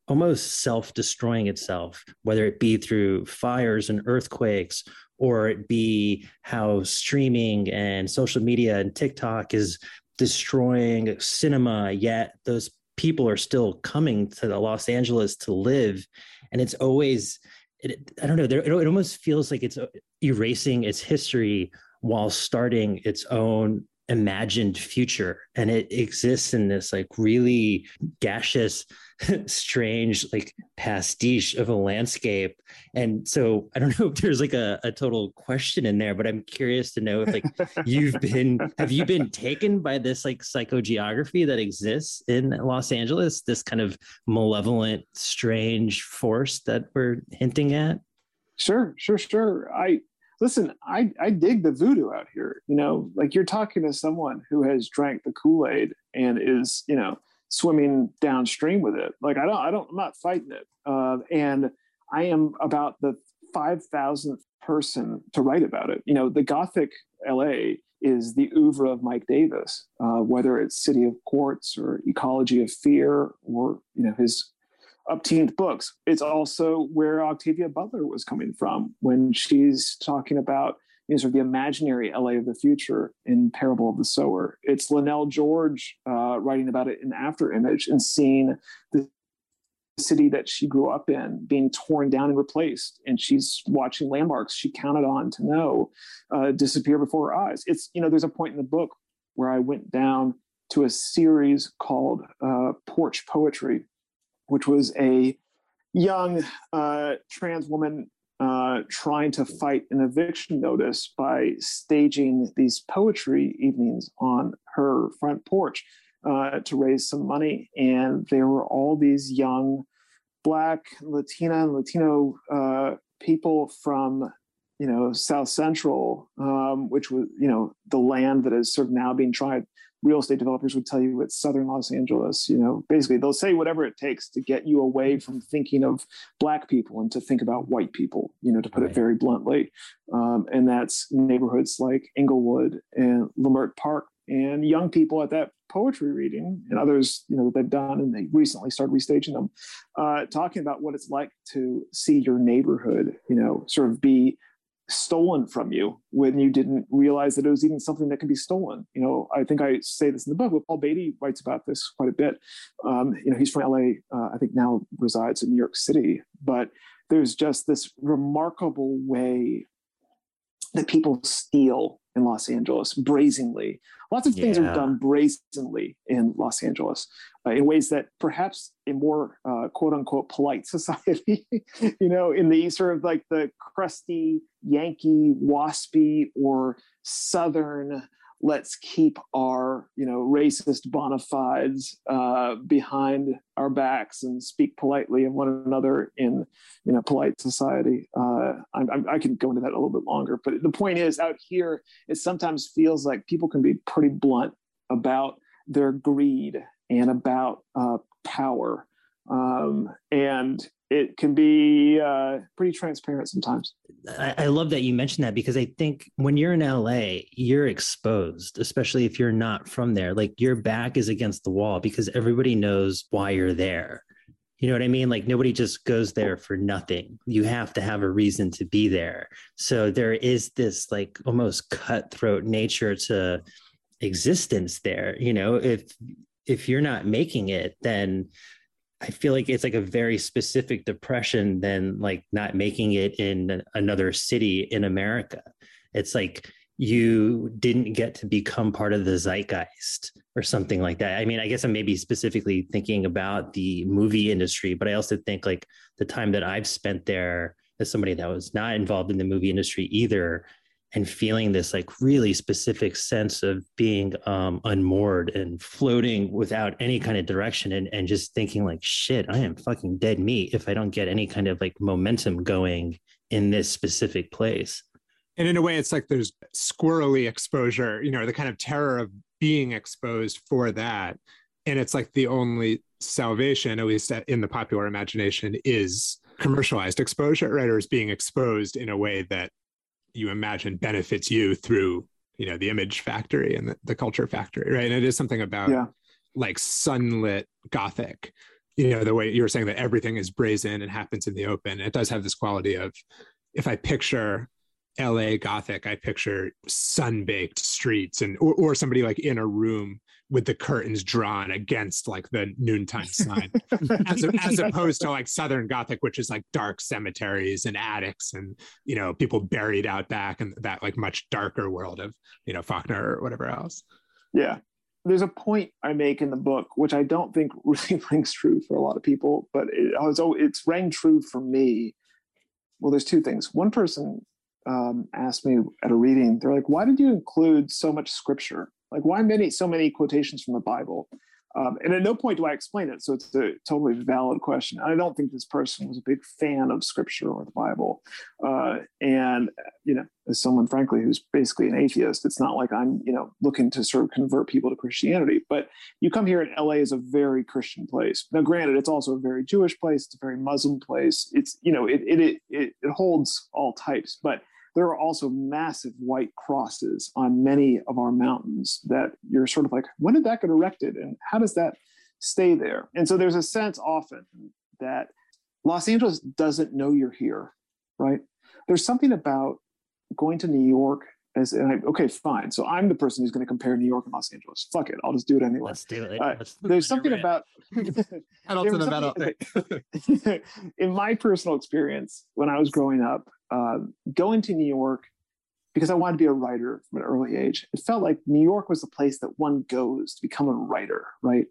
almost self destroying itself, whether it be through fires and earthquakes, or it be how streaming and social media and TikTok is destroying cinema, yet those people are still coming to Los Angeles to live. And it's always, it, I don't know, it, it almost feels like it's erasing its history while starting its own imagined future. And it exists in this like really gaseous *laughs* strange like pastiche of a landscape. And so i don't *laughs* know if there's like a, a total question in there but i'm curious to know if like *laughs* you've been have you been taken by this like psychogeography that exists in los angeles this kind of malevolent strange force that we're hinting at? Sure sure sure. I listen i i dig the voodoo out here you know like you're talking to someone who has drank the kool-aid and is you know swimming downstream with it. Like I don't, I don't, I'm not fighting it. Uh, and I am about the 5,000th person to write about it. You know, the Gothic LA is the oeuvre of Mike Davis, uh, whether it's City of Quartz or Ecology of Fear or, you know, his upteenth books. It's also where Octavia Butler was coming from when she's talking about you know, sort of the imaginary LA of the future in Parable of the Sower. It's Lynell George uh, writing about it in After Image and seeing the city that she grew up in being torn down and replaced and she's watching landmarks she counted on to know uh, disappear before her eyes it's you know there's a point in the book where i went down to a series called uh, porch poetry which was a young uh, trans woman uh, trying to fight an eviction notice by staging these poetry evenings on her front porch uh, to raise some money. And there were all these young Black, Latina, and Latino uh, people from, you know, South Central, um, which was, you know, the land that is sort of now being tried. Real estate developers would tell you it's Southern Los Angeles. You know, basically they'll say whatever it takes to get you away from thinking of Black people and to think about white people. You know, to put right. it very bluntly. Um, and that's neighborhoods like Inglewood and Leimert Park and young people at that poetry reading and others you know that they've done and they recently started restaging them uh, talking about what it's like to see your neighborhood you know sort of be stolen from you when you didn't realize that it was even something that could be stolen. You know i think i say this in the book but paul beatty writes about this quite a bit. Um, you know he's from la uh, i think now resides in new york city but there's just this remarkable way that people steal in Los Angeles brazenly. Lots of things yeah. are done brazenly in Los Angeles uh, in ways that perhaps a more uh, quote unquote polite *laughs* society, you know, in the sort of like the crusty Yankee, waspy, or Southern let's keep our you know racist bona fides uh, behind our backs and speak politely of one another in you know polite society. Uh, I, I, can go into that a little bit longer but the point is out here it sometimes feels like people can be pretty blunt about their greed and about uh, power. Um, and it can be uh, pretty transparent sometimes. I, I, love that you mentioned that because I think when you're in LA, you're exposed, especially if you're not from there. Like your back is against the wall because everybody knows why you're there. You know what I mean? Like nobody just goes there for nothing. You have to have a reason to be there. So there is this like almost cutthroat nature to existence there. You know, if if you're not making it, then I feel like it's like a very specific depression than like not making it in another city in America. It's like you didn't get to become part of the zeitgeist or something like that. I mean, I guess I'm maybe specifically thinking about the movie industry, but I also think like the time that I've spent there as somebody that was not involved in the movie industry either and feeling this like really specific sense of being um, unmoored and floating without any kind of direction and, and just thinking like shit i am fucking dead meat if i don't get any kind of like momentum going in this specific place. And in a way it's like there's squirrely exposure you know the kind of terror of being exposed for that. And it's like the only salvation at least in the popular imagination is commercialized exposure right? Or is being exposed in a way that you imagine benefits you through you know the image factory and the, the culture factory right and it is something about yeah. like sunlit gothic you know the way you were saying that everything is brazen and happens in the open it does have this quality of if i picture la gothic i picture sun-baked streets and or, or somebody like in a room with the curtains drawn against like the noontime sun, *laughs* as, as opposed to like Southern Gothic, which is like dark cemeteries and attics and you know people buried out back and that like much darker world of you know Faulkner or whatever else. Yeah, there's a point I make in the book which I don't think *laughs* really rings true for a lot of people, but it, it's it's rang true for me. Well, there's two things. One person um, asked me at a reading, they're like, "Why did you include so much scripture?" Like, why many so many quotations from the Bible? Um, and at no point do I explain it. So it's a totally valid question. I don't think this person was a big fan of scripture or the Bible. Uh, and, you know, as someone, frankly, who's basically an atheist, it's not like I'm, you know, looking to sort of convert people to Christianity. But you come here in LA is a very Christian place. Now, granted, it's also a very Jewish place. It's a very Muslim place. It's, you know, it, it, it, it holds all types. But there are also massive white crosses on many of our mountains that you're sort of like, when did that get erected? And how does that stay there? And so there's a sense often that Los Angeles doesn't know you're here, right? There's something about going to New York As, and I, okay, fine. So I'm the person who's going to compare New York and Los Angeles. Fuck it, I'll just do it anyway. Let's do it. Uh, Let's There's something about *laughs* Adults in the *laughs* in my personal experience when I was growing up, uh, going to New York because I wanted to be a writer from an early age. It felt like New York was the place that one goes to become a writer, right?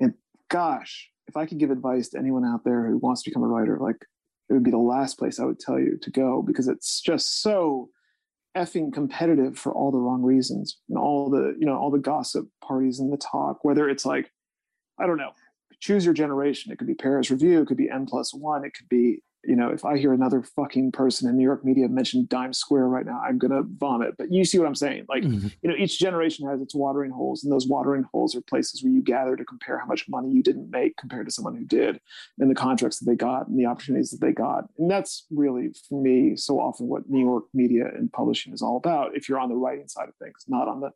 And gosh, if I could give advice to anyone out there who wants to become a writer, like it would be the last place I would tell you to go because it's just so effing competitive for all the wrong reasons and all the you know all the gossip parties and the talk whether it's like i don't know choose your generation it could be paris review it could be n plus one it could be you know, if I hear another fucking person in New York media mention Dime Square right now, I'm gonna vomit. But you see what I'm saying? Like, mm-hmm. you know, each generation has its watering holes, and those watering holes are places where you gather to compare how much money you didn't make compared to someone who did, and the contracts that they got and the opportunities that they got. And that's really, for me, so often what New York media and publishing is all about. If you're on the writing side of things, not on the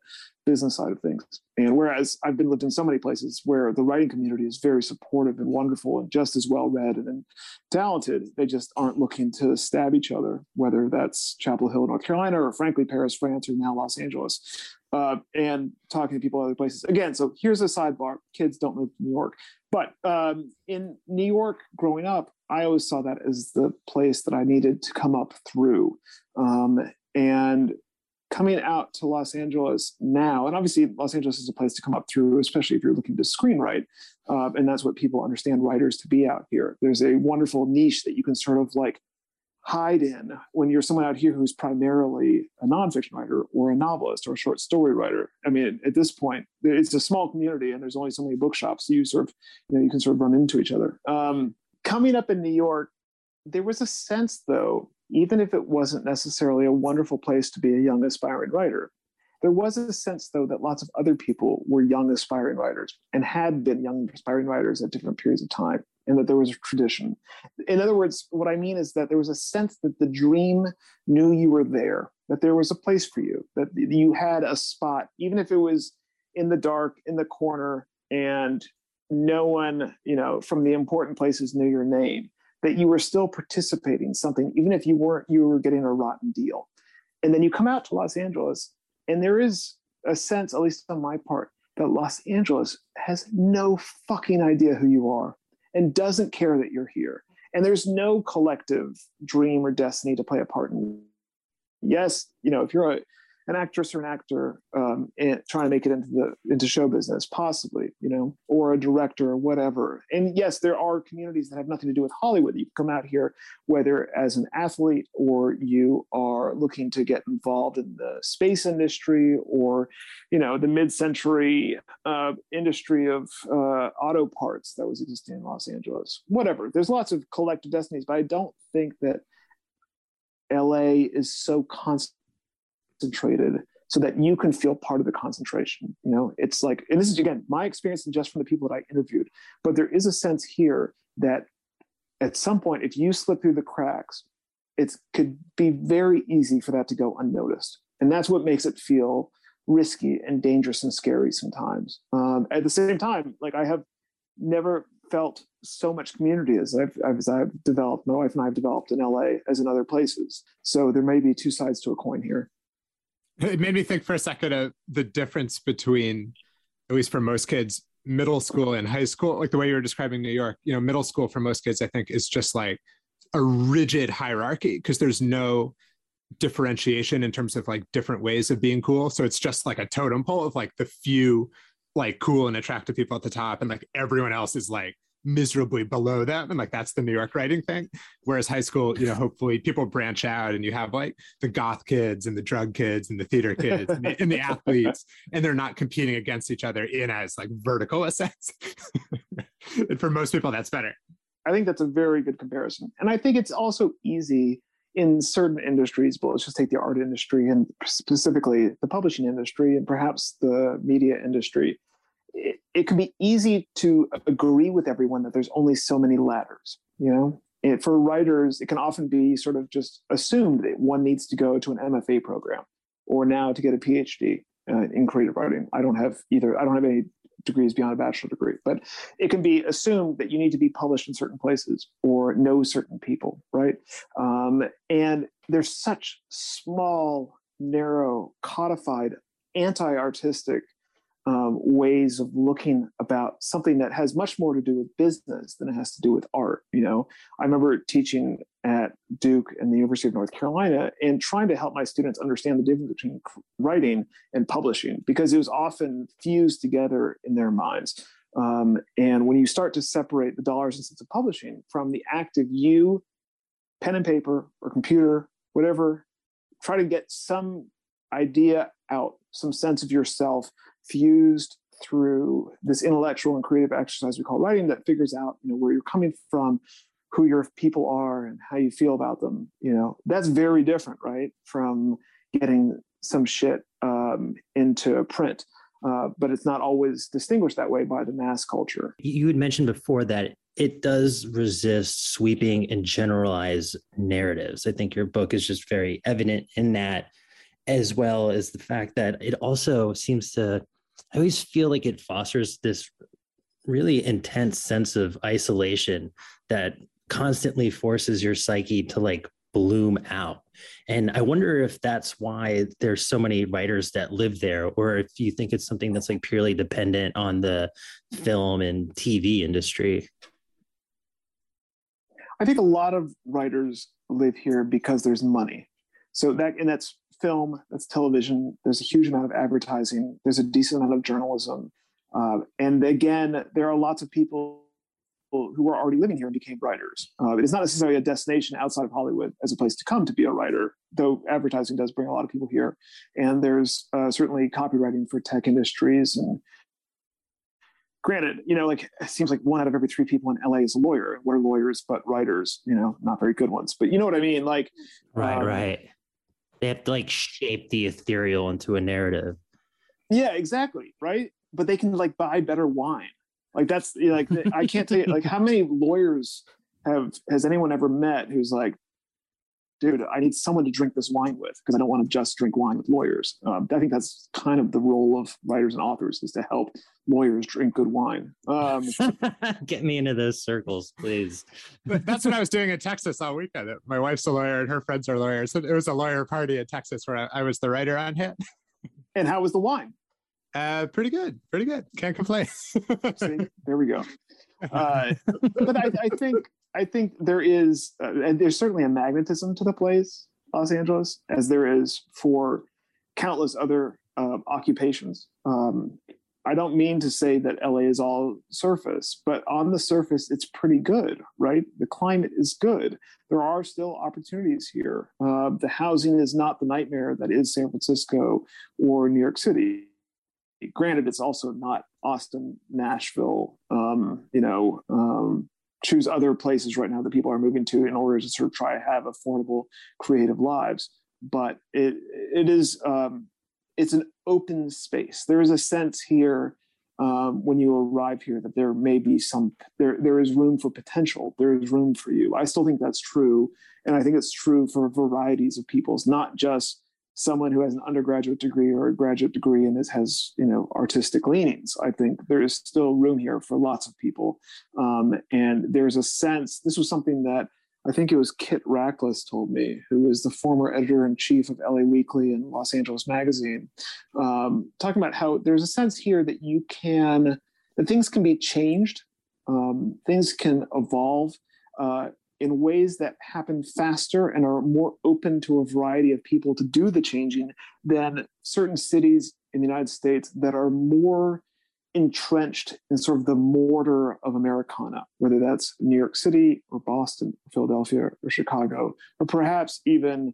business side of things. And whereas I've been lived in so many places where the writing community is very supportive and wonderful and just as well read and talented, they just aren't looking to stab each other, whether that's Chapel Hill, North Carolina, or frankly, Paris, France, or now Los Angeles. Uh, and talking to people other places. Again, so here's a sidebar kids don't move to New York. But um, in New York growing up, I always saw that as the place that I needed to come up through. Um, and coming out to Los Angeles now, and obviously Los Angeles is a place to come up through, especially if you're looking to screenwrite, uh, and that's what people understand writers to be out here. There's a wonderful niche that you can sort of like hide in when you're someone out here who's primarily a nonfiction writer or a novelist or a short story writer. I mean, at this point, it's a small community, and there's only so many bookshops, so you sort of you know you can sort of run into each other. Um, coming up in New York, there was a sense though even if it wasn't necessarily a wonderful place to be a young aspiring writer. There was a sense, though, that lots of other people were young aspiring writers and had been young aspiring writers at different periods of time, and that there was a tradition. In other words, what I mean is that there was a sense that the dream knew you were there, that there was a place for you, that you had a spot, even if it was in the dark, in the corner, and no one, you know, from the important places knew your name that you were still participating in something, even if you weren't, you were getting a rotten deal. And then you come out to Los Angeles, and there is a sense, at least on my part, that Los Angeles has no fucking idea who you are and doesn't care that you're here. And there's no collective dream or destiny to play a part in. Yes, you know, if you're a an actress or an actor um, trying to make it into the into show business, possibly, you know, or a director or whatever. And yes, there are communities that have nothing to do with Hollywood. You come out here, whether as an athlete or you are looking to get involved in the space industry or, you know, the mid-century uh, industry of uh, auto parts that was existing in Los Angeles. Whatever. There's lots of collective destinies, but I don't think that LA is so constant concentrated so that you can feel part of the concentration. You know, it's like, and this is again my experience and just from the people that I interviewed, but there is a sense here that at some point, if you slip through the cracks, it could be very easy for that to go unnoticed. And that's what makes it feel risky and dangerous and scary sometimes. Um, at the same time, like I have never felt so much community as I've, as I've developed, my wife and I have developed in LA as in other places. So there may be two sides to a coin here. It made me think for a second of the difference between, at least for most kids, middle school and high school. Like the way you were describing New York, you know, middle school for most kids, I think, is just like a rigid hierarchy because there's no differentiation in terms of like different ways of being cool. So it's just like a totem pole of like the few like cool and attractive people at the top, and like everyone else is like miserably below them and like that's the new york writing thing. Whereas high school you know hopefully people branch out and you have like the goth kids and the drug kids and the theater kids and, the, and the *laughs* athletes and they're not competing against each other in as like vertical a sense. *laughs* And for most people that's better. I think that's a very good comparison. And i think it's also easy in certain industries, but let's just take the art industry and specifically the publishing industry and perhaps the media industry it, it can be easy to agree with everyone that there's only so many ladders you know? And for writers it can often be sort of just assumed that one needs to go to an mfa program or now to get a phd uh, in creative writing. I don't have either i don't have any degrees beyond a bachelor degree but it can be assumed that you need to be published in certain places or know certain people right? Um, and there's such small narrow, codified, anti-artistic um, ways of looking about something that has much more to do with business than it has to do with art. You know, I remember teaching at Duke and the University of North Carolina and trying to help my students understand the difference between writing and publishing because it was often fused together in their minds. Um, and when you start to separate the dollars and cents of publishing from the act of you, pen and paper or computer, whatever, try to get some idea out, some sense of yourself fused through this intellectual and creative exercise we call writing that figures out you know where you're coming from who your people are and how you feel about them you know. That's very different right from getting some shit um, into print. Uh, but it's not always distinguished that way by the mass culture. You had mentioned before that it does resist sweeping and generalized narratives. I think your book is just very evident in that as well as the fact that it also seems to I always feel like it fosters this really intense sense of isolation that constantly forces your psyche to like bloom out. And I wonder if that's why there's so many writers that live there, or if you think it's something that's like purely dependent on the film and TV industry. I think a lot of writers live here because there's money. So that and that's film, that's television. There's a huge amount of advertising. There's a decent amount of journalism. Uh, and again, there are lots of people who were already living here and became writers. Uh, it is not necessarily a destination outside of Hollywood as a place to come to be a writer, though advertising does bring a lot of people here. And there's uh, certainly copywriting for tech industries. And granted, you know, like it seems like one out of every three people in LA is a lawyer. What are lawyers but writers? You know, not very good ones. But you know what I mean? Like, right, um, right they have to like shape the ethereal into a narrative. Yeah, exactly. Right. But they can like buy better wine. Like that's like I can't tell you like how many lawyers have has anyone ever met who's like, dude, I need someone to drink this wine with because I don't want to just drink wine with lawyers. Um, I think that's kind of the role of writers and authors is to help lawyers drink good wine. Um, *laughs* Get me into those circles, please. *laughs* that's what I was doing in Texas all weekend. My wife's a lawyer and her friends are lawyers. So it was a lawyer party in Texas where I, I was the writer on hit. *laughs* and how was the wine? Uh, pretty good, pretty good. Can't complain. See, there we go. Uh, but I, I think I think there is, uh, and there's certainly a magnetism to the place, Los Angeles, as there is for countless other uh, occupations. Um, I don't mean to say that LA is all surface, but on the surface, it's pretty good, right? The climate is good. There are still opportunities here. Uh, the housing is not the nightmare that is San Francisco or New York City. Granted, it's also not Austin, Nashville, um, you know, um, choose other places right now that people are moving to in order to sort of try to have affordable, creative lives. But it it is um, it's an open space. There is a sense here um, when you arrive here that there may be some there there is room for potential. There is room for you. I still think that's true, and I think it's true for varieties of peoples, not just someone who has an undergraduate degree or a graduate degree and has you know artistic leanings. I think there is still room here for lots of people. Um, and there's a sense this was something that i think it was kit rachlis told me who is the former editor-in-chief of la weekly and los angeles magazine um, talking about how there's a sense here that you can that things can be changed um, things can evolve uh, in ways that happen faster and are more open to a variety of people to do the changing than certain cities in the United States that are more entrenched in sort of the mortar of Americana, whether that's New York City or Boston, or Philadelphia or Chicago, or perhaps even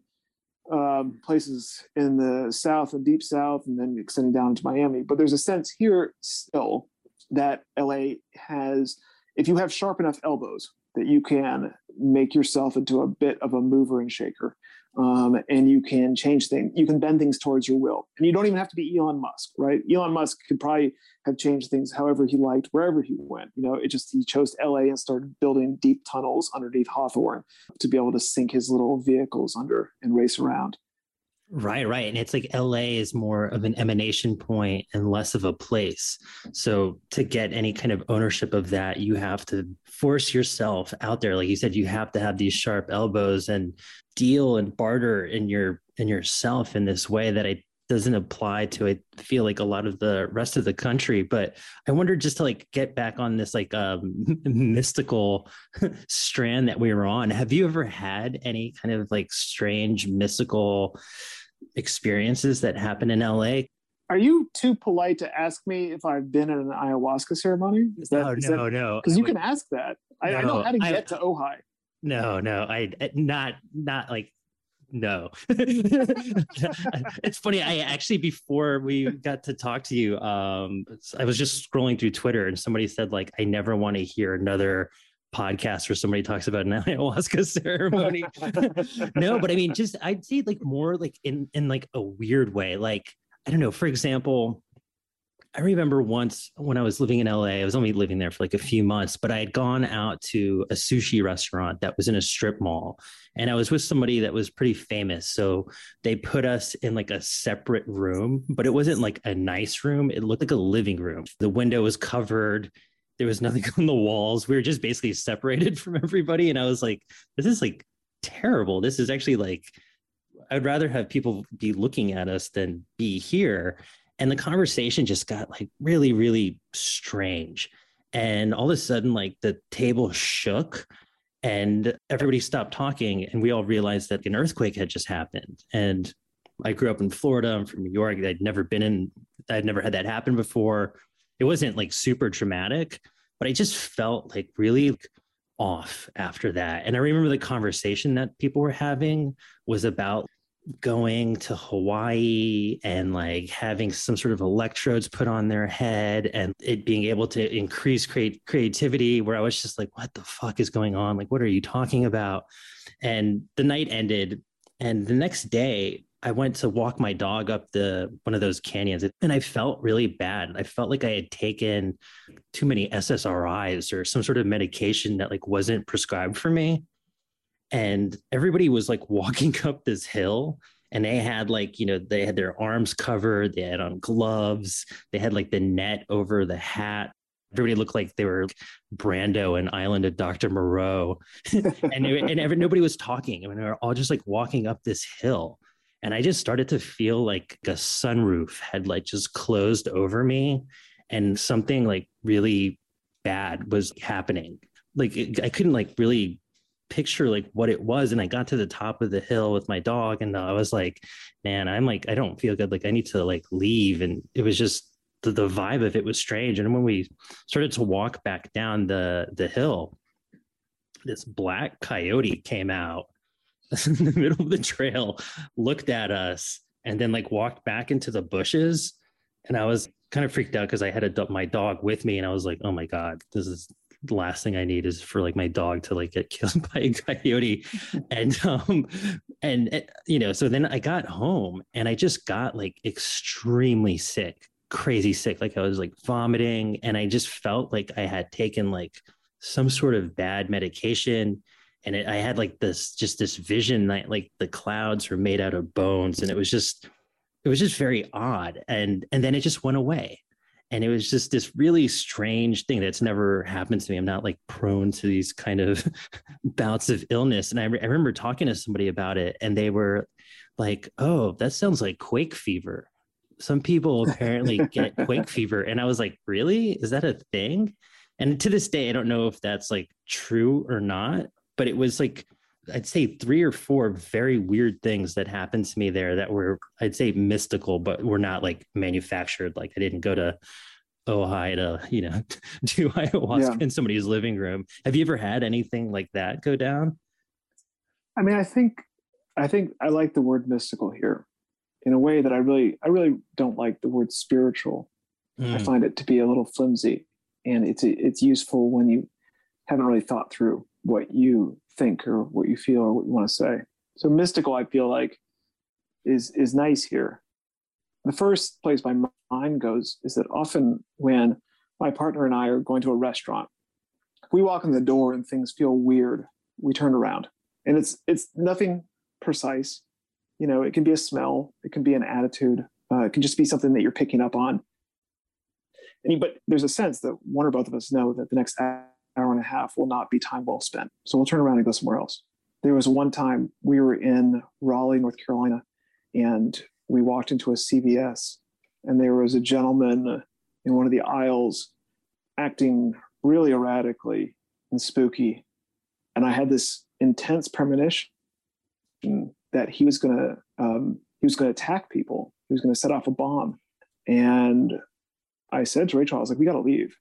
um, places in the South and Deep South, and then extending down to Miami. But there's a sense here still that LA has, if you have sharp enough elbows, that you can make yourself into a bit of a mover and shaker. Um, and you can change things. You can bend things towards your will. And you don't even have to be Elon Musk, right? Elon Musk could probably have changed things however he liked, wherever he went. You know, it just, he chose LA and started building deep tunnels underneath Hawthorne to be able to sink his little vehicles under and race around. Right, right. And it's like LA is more of an emanation point and less of a place. So to get any kind of ownership of that, you have to force yourself out there. Like you said, you have to have these sharp elbows and deal and barter in your in yourself in this way that I doesn't apply to I feel like a lot of the rest of the country. But I wonder just to like get back on this like um, *laughs* mystical *laughs* strand that we were on. Have you ever had any kind of like strange mystical experiences that happen in LA? Are you too polite to ask me if I've been at an ayahuasca ceremony? Is that, no, is no, that, no. Because you can ask that. I, no, I know how to get I, to Ojai. No, no, I not not like no. *laughs* it's funny. I actually before we got to talk to you, um, I was just scrolling through Twitter and somebody said like, I never want to hear another podcast where somebody talks about an *laughs* ayahuasca ceremony. no, but I mean, just I'd say like more like in in like a weird way. Like I don't know. For example, I remember once when I was living in LA. I was only living there for like a few months, but I had gone out to a sushi restaurant that was in a strip mall, and I was with somebody that was pretty famous. So they put us in like a separate room, but it wasn't like a nice room. It looked like a living room. The window was covered there was nothing *laughs* on the walls. We were just basically separated *laughs* from everybody. And I was like, this is like terrible. This is actually like, I'd rather have people be looking at us than be here. And the conversation just got like really, really strange. And all of a sudden, like the table shook and everybody stopped talking. And we all realized that an earthquake had just happened. And I grew up in Florida. I'm from New York. I'd never been in, I'd never had that happen before it wasn't like super dramatic, but I just felt like really off after that. And I remember the conversation that people were having was about going to Hawaii and like having some sort of electrodes put on their head and it being able to increase create creativity where I was just like, what the fuck is going on? Like, what are you talking about? And the night ended. And the next day, I went to walk my dog up the one of those canyons and I felt really bad. I felt like I had taken too many SSRIs or some sort of medication that like wasn't prescribed for me. And everybody was like *laughs* walking up this hill and they had like, you know, they had their arms covered, they had on gloves, they had like the net over the hat. Everybody looked like they were Brando and Island of Dr. Moreau. *laughs* and and every, nobody was talking. I mean, they were all just like walking up this hill and i just started to feel like a sunroof had like just closed over me and something like really bad was happening. Like it, i couldn't like really picture like what it was and i got to the top of the hill with my dog and i was like man i'm like i don't feel good. Like i need to like leave. And it was just the, the vibe of it was strange. And when we started to walk back down the the hill this black coyote came out *laughs* in the middle of the trail, looked at us, and then like walked back into the bushes. And I was kind of freaked out because I had a, my dog with me, and I was like, "Oh my god, this is the last thing I need is for like my dog to like get *laughs* killed by a coyote." *laughs* and um, and eh, you know, so then I got home and I just got like extremely sick, crazy sick. Like I was like vomiting, and I just felt like I had taken like some sort of bad medication and it, I had like this just this vision that like the clouds were made out of bones, and it was just it was just very odd, and and then it just went away, and it was just this really strange thing that's never happened to me. I'm not like prone to these kind of *laughs* bouts of illness, and I, re- I remember talking to somebody about it, and they were like, "Oh, that sounds like quake fever." Some people apparently *laughs* get quake fever, and I was like, "Really? Is that a thing?" And to this day, I don't know if that's like true or not but it was like I'd say three or four very weird things that happened to me there that were I'd say mystical, but were not like manufactured. Like I didn't go to Ojai to you know *laughs* do ayahuasca yeah. in somebody's living room. Have you ever had anything like that go down? I mean, I think I think I like the word mystical here in a way that I really I really don't like the word spiritual. Mm. I find it to be a little flimsy, and it's it's useful when you haven't really thought through what you think or what you feel or what you want to say. So mystical, I feel like, is is nice here. The first place my mind goes is that often when my partner and I are going to a restaurant, we walk in the door and things feel weird. We turn around, and it's it's nothing precise. you know, it can be a smell, it can be an attitude, uh, it can just be something that you're picking up on. And but there's a sense that one or both of us know that the next hour and a half will not be time well spent. So we'll turn around and go somewhere else. There was one time we were in Raleigh, North Carolina, and we walked into a CVS, and there was a gentleman in one of the aisles acting really erratically and spooky. And I had this intense premonition that he was going to um, he was going to attack people. He was going to set off a bomb. And I said to Rachel, I was like, "We got to leave.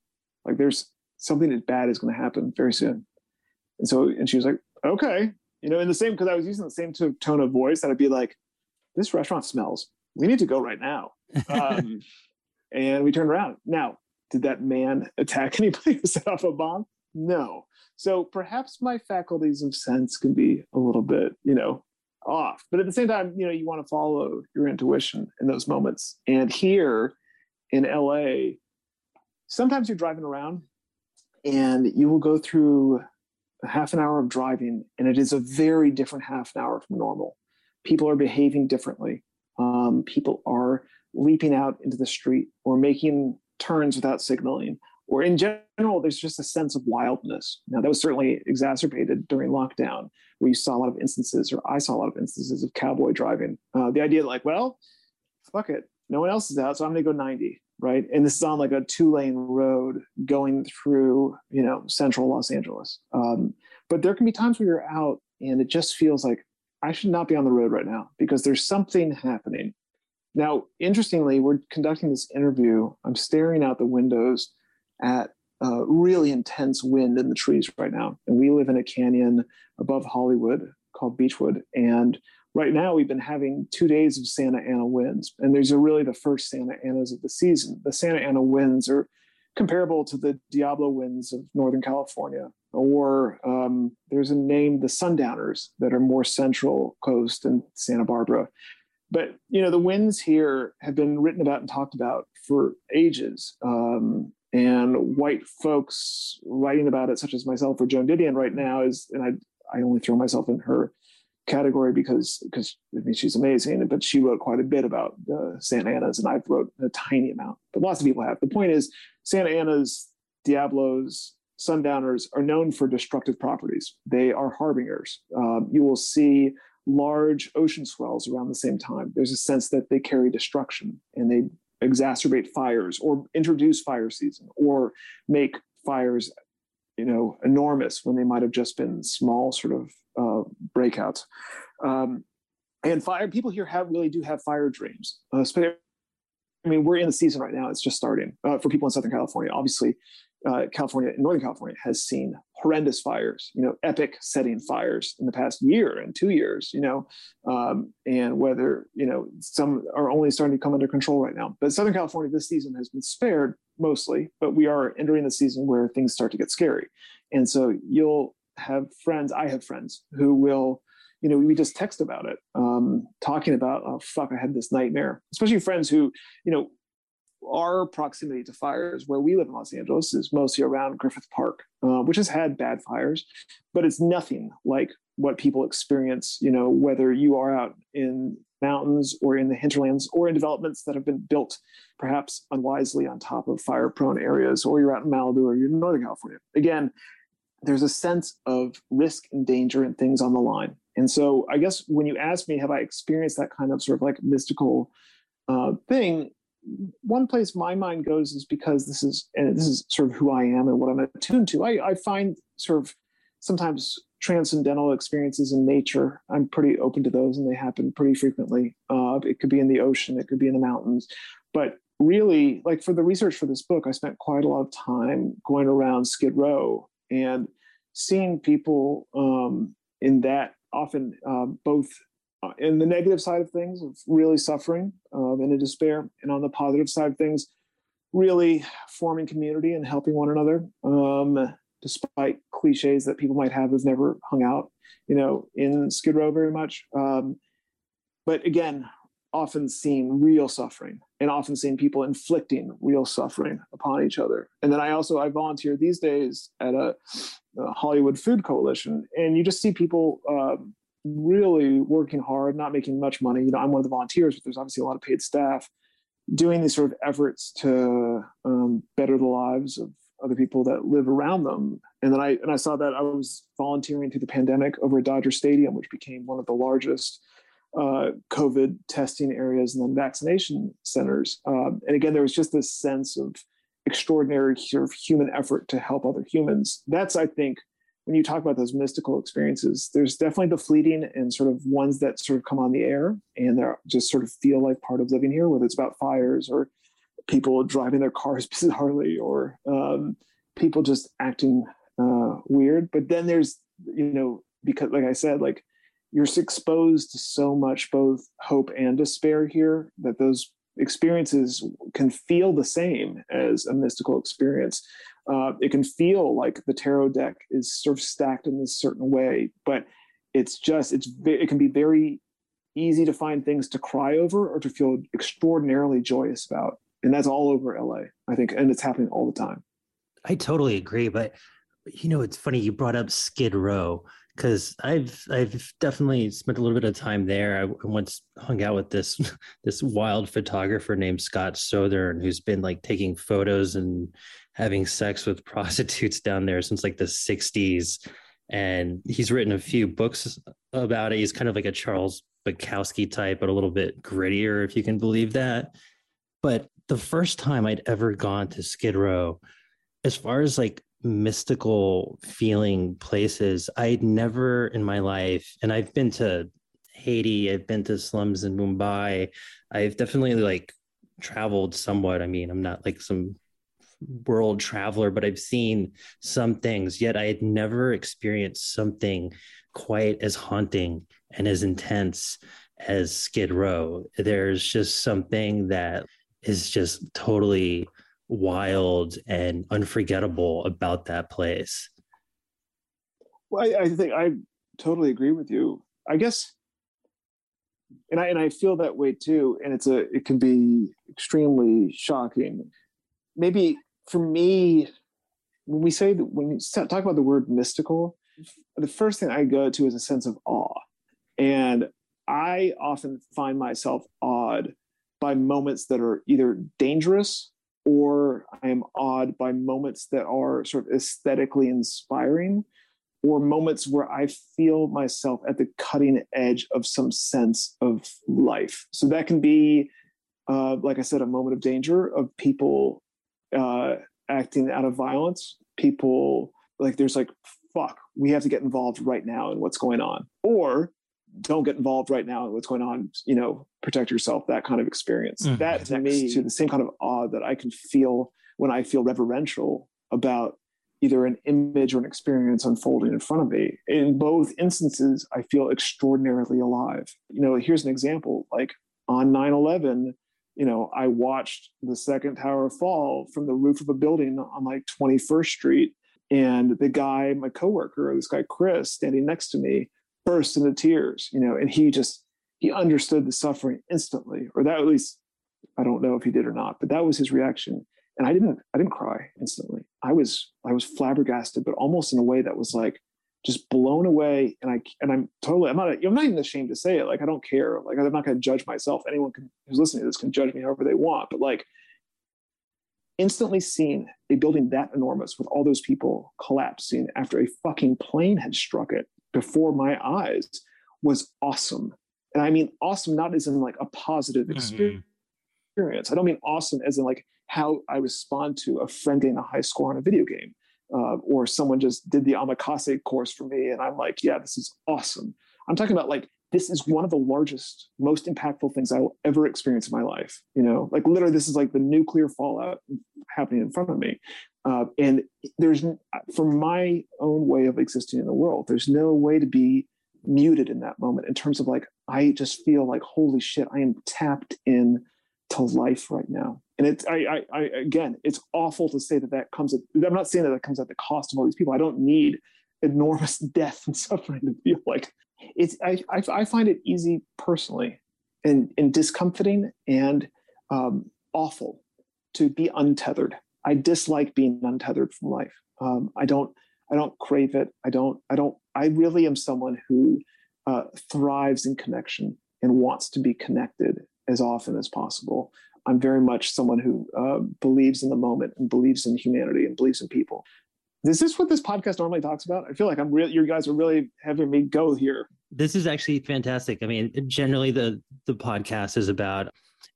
Like, there's something bad is going to happen very soon." And so, and she was like, "Okay." You know, in the same because I was using the same tone of voice that I'd be like, "This restaurant smells. We need to go right now." *laughs* Um, and we turned around. Now, did that man attack *laughs* anybody who set off a bomb? No. So perhaps my faculties of sense can be a little bit, you know, off. But at the same time, you know, you want to follow your intuition in those moments. And here in LA, sometimes you're driving around and you will go through a half an hour of driving, and it is a very different half an hour from normal. People are behaving differently. Um, people are leaping out into the street or making turns without signaling or in general, there's just a sense of wildness. Now, that was certainly exacerbated during lockdown, where you saw a lot of instances, or I saw a lot of instances of cowboy driving. Uh, the idea like, well, fuck it, no one else is out, so I'm going to go 90, right? And this is on like a two lane road going through, you know, central Los Angeles. Um, but there can be times where you're out and it just feels like I should not be on the road right now because there's something happening. Now, interestingly, we're conducting this interview. I'm staring out the windows at really intense wind in the trees right now. And we live in a canyon above Hollywood called Beachwood. And right now we've been having two days of Santa Ana winds. And these are really the first Santa Anas of the season. The Santa Ana winds are comparable to the Diablo winds of Northern California. Or um, there's a name, the Sundowners, that are more central coast and Santa Barbara. But you know the winds here have been written about and talked about for ages. Um, and white folks writing about it, such as myself or Joan Didion right now, is and I I only throw myself in her category because because I mean she's amazing, but she wrote quite a bit about the Santa Anas, and I've wrote a tiny amount, but lots of people have. The point is, Santa Anas, Diablos, Sundowners are known for destructive properties. They are harbingers. Um, you will see large ocean swells around the same time. There's a sense that they carry destruction and they exacerbate fires or introduce fire season or make fires you know enormous when they might have just been small sort of uh, breakouts um, and fire people here have really do have fire dreams uh, i mean we're in the season right now it's just starting uh, for people in southern california obviously uh, California, Northern California, has seen horrendous fires, you know, epic setting fires in the past year and two years, you know, um, and whether, you know, some are only starting to come under control right now. But Southern California this season has been spared mostly, but we are entering the season where things start to get scary. And so you'll have friends, I have friends who will, you know, we just text about it, um, talking about, oh, fuck, I had this nightmare, especially friends who, you know, our proximity to fires where we live in Los Angeles is mostly around Griffith Park, uh, which has had bad fires, but it's nothing like what people experience, you know, whether you are out in mountains or in the hinterlands or in developments that have been built perhaps unwisely on top of fire prone areas, or you're out in Malibu or you're in Northern California. Again, there's a sense of risk and danger and things on the line. And so I guess when you ask me, have I experienced that kind of sort of like mystical uh, thing? one place my mind goes is because this is and this is sort of who I am and what I'm attuned to. I, I find sort of sometimes transcendental experiences in nature. I'm pretty open to those, and they happen pretty frequently. Uh, it could be in the ocean, it could be in the mountains, but really, like for the research for this book, I spent quite a lot of time going around Skid Row and seeing people um, in that often uh, both uh, in the negative side of things of really suffering um, and in despair and on the positive side of things really forming community and helping one another um, despite cliches that people might have who've never hung out you know in skid row very much. Um, but again often seeing real suffering and often seeing people inflicting real suffering upon each other and then i also i volunteer these days at a, a hollywood food coalition and you just see people um, really working hard, not making much money. You know, I'm one of the volunteers, but there's obviously a lot of paid staff doing these sort of efforts to um, better the lives of other people that live around them. And then I and I saw that I was volunteering through the pandemic over at Dodger Stadium, which became one of the largest uh, COVID testing areas and then vaccination centers. Um, and again, there was just this sense of extraordinary sort of human effort to help other humans. That's, I think, when you talk about those mystical experiences, there's definitely the fleeting and sort of ones that sort of come on the air and they're just sort of feel like part of living here, whether it's about fires or people driving their cars *laughs* bizarrely or um, people just acting uh, weird. But then there's, you know, because like I said, like you're exposed to so much both hope and despair here that those experiences can feel the same as a mystical experience. Uh, it can feel like the tarot deck is sort of stacked in this certain way, but it's just it's it can be very easy to find things to cry over or to feel extraordinarily joyous about, and that's all over LA, I think, and it's happening all the time. I totally agree, but you know, it's funny you brought up Skid Row because I've I've definitely spent a little bit of time there. I once hung out with this *laughs* this wild photographer named Scott Southern, who's been like taking photos and having sex with *laughs* prostitutes down there since like the '60s, and he's written a few books about it. He's kind of like a Charles Bukowski type, but a little bit grittier, if you can believe that. But the first time I'd ever gone to Skid Row, as far as like mystical feeling places. I'd never in my life, and I've been to Haiti, I've been to slums in Mumbai. I've definitely like traveled somewhat. I mean, I'm not like some world traveler, but I've seen some things, yet I had never experienced something quite as haunting and as intense as Skid Row. There's just something that is just totally wild and unforgettable about that place. Well, I, I, think I totally agree with you. I guess, and I and I feel that way too. And it's a it can be extremely shocking. Maybe for me, when we say that when you talk about the word mystical, the first thing I go to is a sense of awe, and I often find myself awed by moments that are either dangerous or I am awed by moments that are sort of aesthetically inspiring, or moments where I feel myself at the cutting edge of some sense of life. So that can be, uh, like I said, a moment of danger of people uh, acting out of violence, people like there's like, fuck, we have to get involved right now in what's going on. Or don't get involved right now in what's going on you know protect yourself that kind of experience. Mm-hmm. that to me to the same kind of awe that i can feel when i feel reverential about either an image or an experience unfolding in front of me. In both instances i feel extraordinarily alive. You know here's an example like on 9-11 you know i watched the second tower fall from the roof of a building on like 21st street and the guy my coworker this guy chris standing next to me burst into tears, you know, and he just he understood the suffering instantly, or that at least I don't know if he did or not, but that was his reaction. And I didn't I didn't cry instantly. I was I was flabbergasted, but almost in a way that was like just blown away. And I and I'm totally I'm not I'm not even ashamed to say it. Like I don't care. Like I'm not going to judge myself. Anyone can, who's listening to this can judge me however they want. But like instantly seeing a building that enormous with all those people collapsing after a fucking plane had struck it before my eyes was awesome. And I mean awesome not as in like a positive mm-hmm. experience. Mm-hmm. I don't mean awesome as in like how I respond to a friend getting a high score on a video game. Uh, or someone just did the omakase course for me and I'm like, yeah, this is awesome. I'm talking about like this is one of the largest, most impactful things I will ever experience in my life. You know, like literally, this is like the nuclear fallout happening in front of me. Uh, and there's, from my own way of existing in the world, there's no way to be muted in that moment in terms of like, I just feel like, holy shit, I am tapped in to life right now. And it's, I, I, I, again, it's awful to say that that comes at, I'm not saying that that comes at the cost of all these people. I don't need enormous *laughs* death and suffering to feel like it's, I, I, I find it easy personally and, and discomforting and um, awful to be untethered I dislike being untethered from life. Um, I don't I don't crave it. I don't I don't I really am someone who uh, thrives in connection and wants to be connected as often as possible. I'm very much someone who uh, believes in the moment and believes in humanity and believes in people. Is this what this podcast normally talks about? I feel like I'm really, you guys are really having me go here. This is actually fantastic. I mean, generally the the podcast is about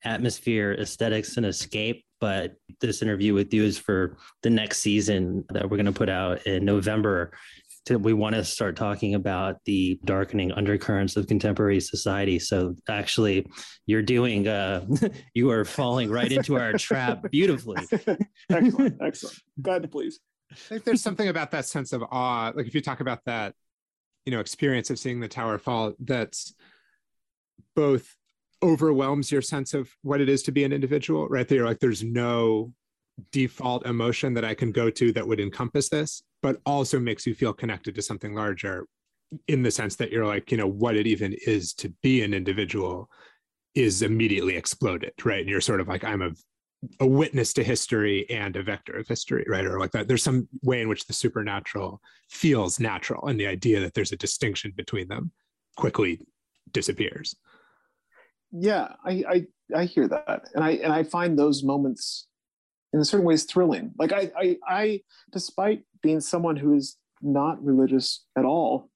atmosphere, aesthetics, and escape. But this interview with you is for the next season that we're going to put out in November. To, we want to start talking about the darkening undercurrents of contemporary society. So actually, you're doing, uh, *laughs* you are falling right into our *laughs* trap beautifully. *laughs* excellent, excellent. Glad to please. I think there's something about that sense of awe. Like if you talk about that, you know, experience of seeing the tower fall, that's both overwhelms your sense of what it is to be an individual, right? There, like there's no default emotion that I can go to that would encompass this, but also makes you feel connected to something larger in the sense that you're like, you know, what it even is to be an individual is immediately exploded, right? And you're sort of like, I'm a a witness to history and a vector of history, right? Or like that. There's some way in which the supernatural feels natural, and the idea that there's a distinction between them quickly disappears yeah I, I i hear that. And i and i find those moments in certain ways thrilling. Like i i, I despite being someone who is not religious at all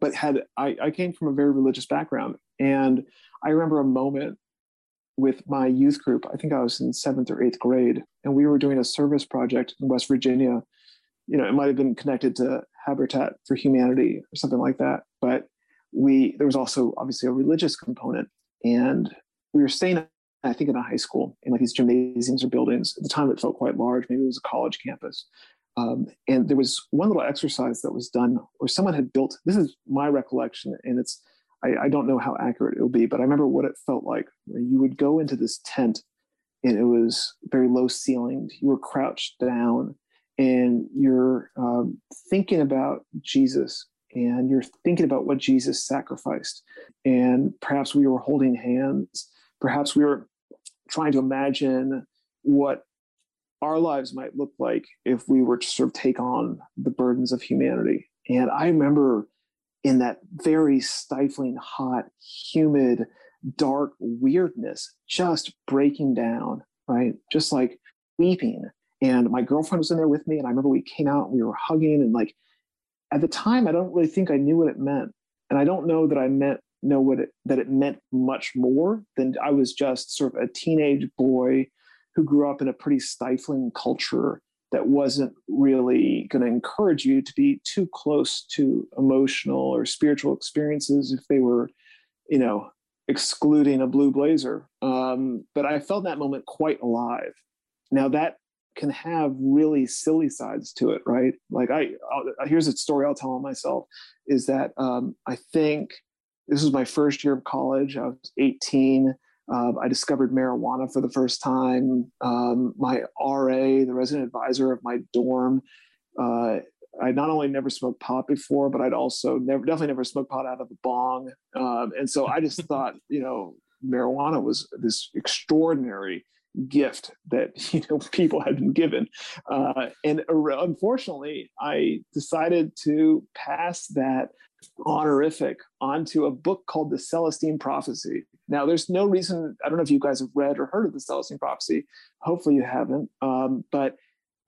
but had I, I came from a very religious background. And i remember a moment with my youth group i think i was in seventh or eighth grade and we were doing a service project in west virginia. You know it might have been connected to habitat for humanity or something like that but we there was also obviously a religious component and we were staying, I think, in a high school in like these gymnasiums or buildings. At the time, it felt quite large. Maybe it was a college campus. Um, and there was one little exercise that was done where someone had built. This is my recollection, and it's I, I don't know how accurate it will be, but I remember what it felt like. You would go into this tent, and it was very low ceilinged. You were crouched down, and you're um, thinking about Jesus and you're thinking about what Jesus sacrificed. And perhaps we were holding hands, perhaps we were trying to imagine what our lives might look like if we were to sort of take on the burdens of humanity. And I remember in that very stifling, hot, humid, dark weirdness, just breaking down, right? Just like weeping. And my girlfriend was in there with me. And I remember we came out we were hugging and like at the time, I don't really think I knew what it meant, and I don't know that I meant know what it that it meant much more than I was just sort of a teenage boy who grew up in a pretty stifling culture that wasn't really going to encourage you to be too close to emotional or spiritual experiences if they were, you know, excluding a blue blazer. Um, but I felt that moment quite alive. Now that can have really silly sides to it, right? Like I, I'll, here's a story I'll tell myself is that um, I think this was my first year of college. I was 18. Uh, I discovered marijuana for the first time. Um, my RA, the resident advisor of my dorm, uh, I not only never smoked pot before, but I'd also never, definitely never smoked pot out of a bong. Um, and so I just *laughs* thought, you know, marijuana was this extraordinary gift that *laughs* you know people had been given. Uh, and unfortunately i decided to pass that honorific onto a book called the celestine prophecy. Now there's no reason i don't know if you guys have read or heard of the celestine prophecy. Hopefully you haven't. Um, but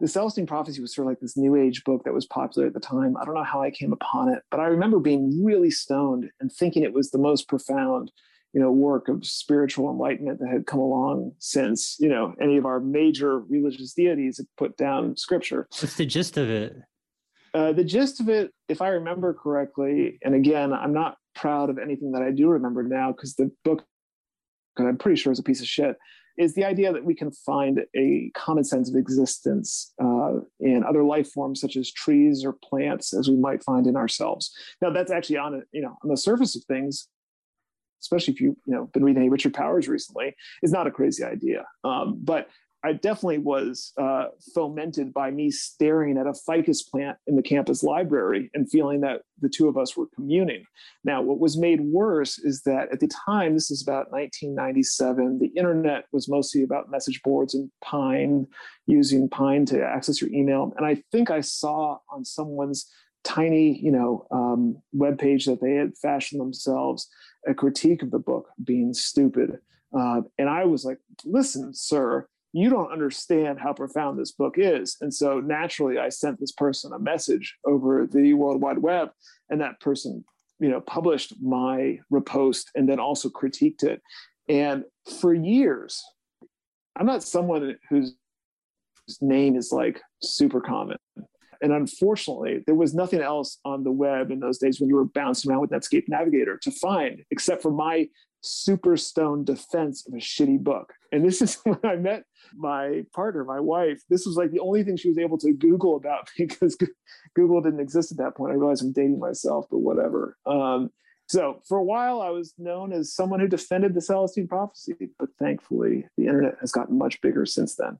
the Celestine Prophecy was sort of like this new age book that was popular at the time. I don't know how I came upon it, but I remember being really stoned and thinking it was the most profound you know work of spiritual enlightenment that had come along since you know any of our major religious deities had put down scripture. What's the gist of it? Uh, the gist of it if i remember correctly and again i'm not proud of anything that i do remember now because the book i'm pretty sure is a piece of shit is the idea that we can find a common sense of existence uh, in other life forms such as trees or plants as we might find in ourselves. Now that's actually on a, you know on the surface of things especially if you've you know been reading any Richard Powers recently, is not a crazy idea. Um, but I definitely was uh, fomented by me staring at a ficus plant in the campus library and feeling that the two of us were communing. Now, what was made worse is that at the time, this is about 1997, the internet was mostly about message boards and Pine, using Pine to access your email. And I think I saw on someone's tiny, you know, um, web page that they had fashioned themselves a critique of the book being stupid. Uh, and I was like, listen, sir, you don't understand how profound this book is. And so naturally, I sent this person a message over the World Wide Web, and that person, you know, published my repost and then also critiqued it. And for years, I'm not someone whose name is like super common. And unfortunately, there was nothing else on the web in those days when you were bouncing around with Netscape Navigator to find, except for my super stone defense of a shitty book. And this *laughs* is when I met my partner, my wife. This was like the only thing she was able to Google about *laughs* because Google didn't exist at that point. I realized I'm dating myself, but whatever. Um, so for a while, I was known as someone who defended the Celestine prophecy, but thankfully, the internet has gotten much bigger since then.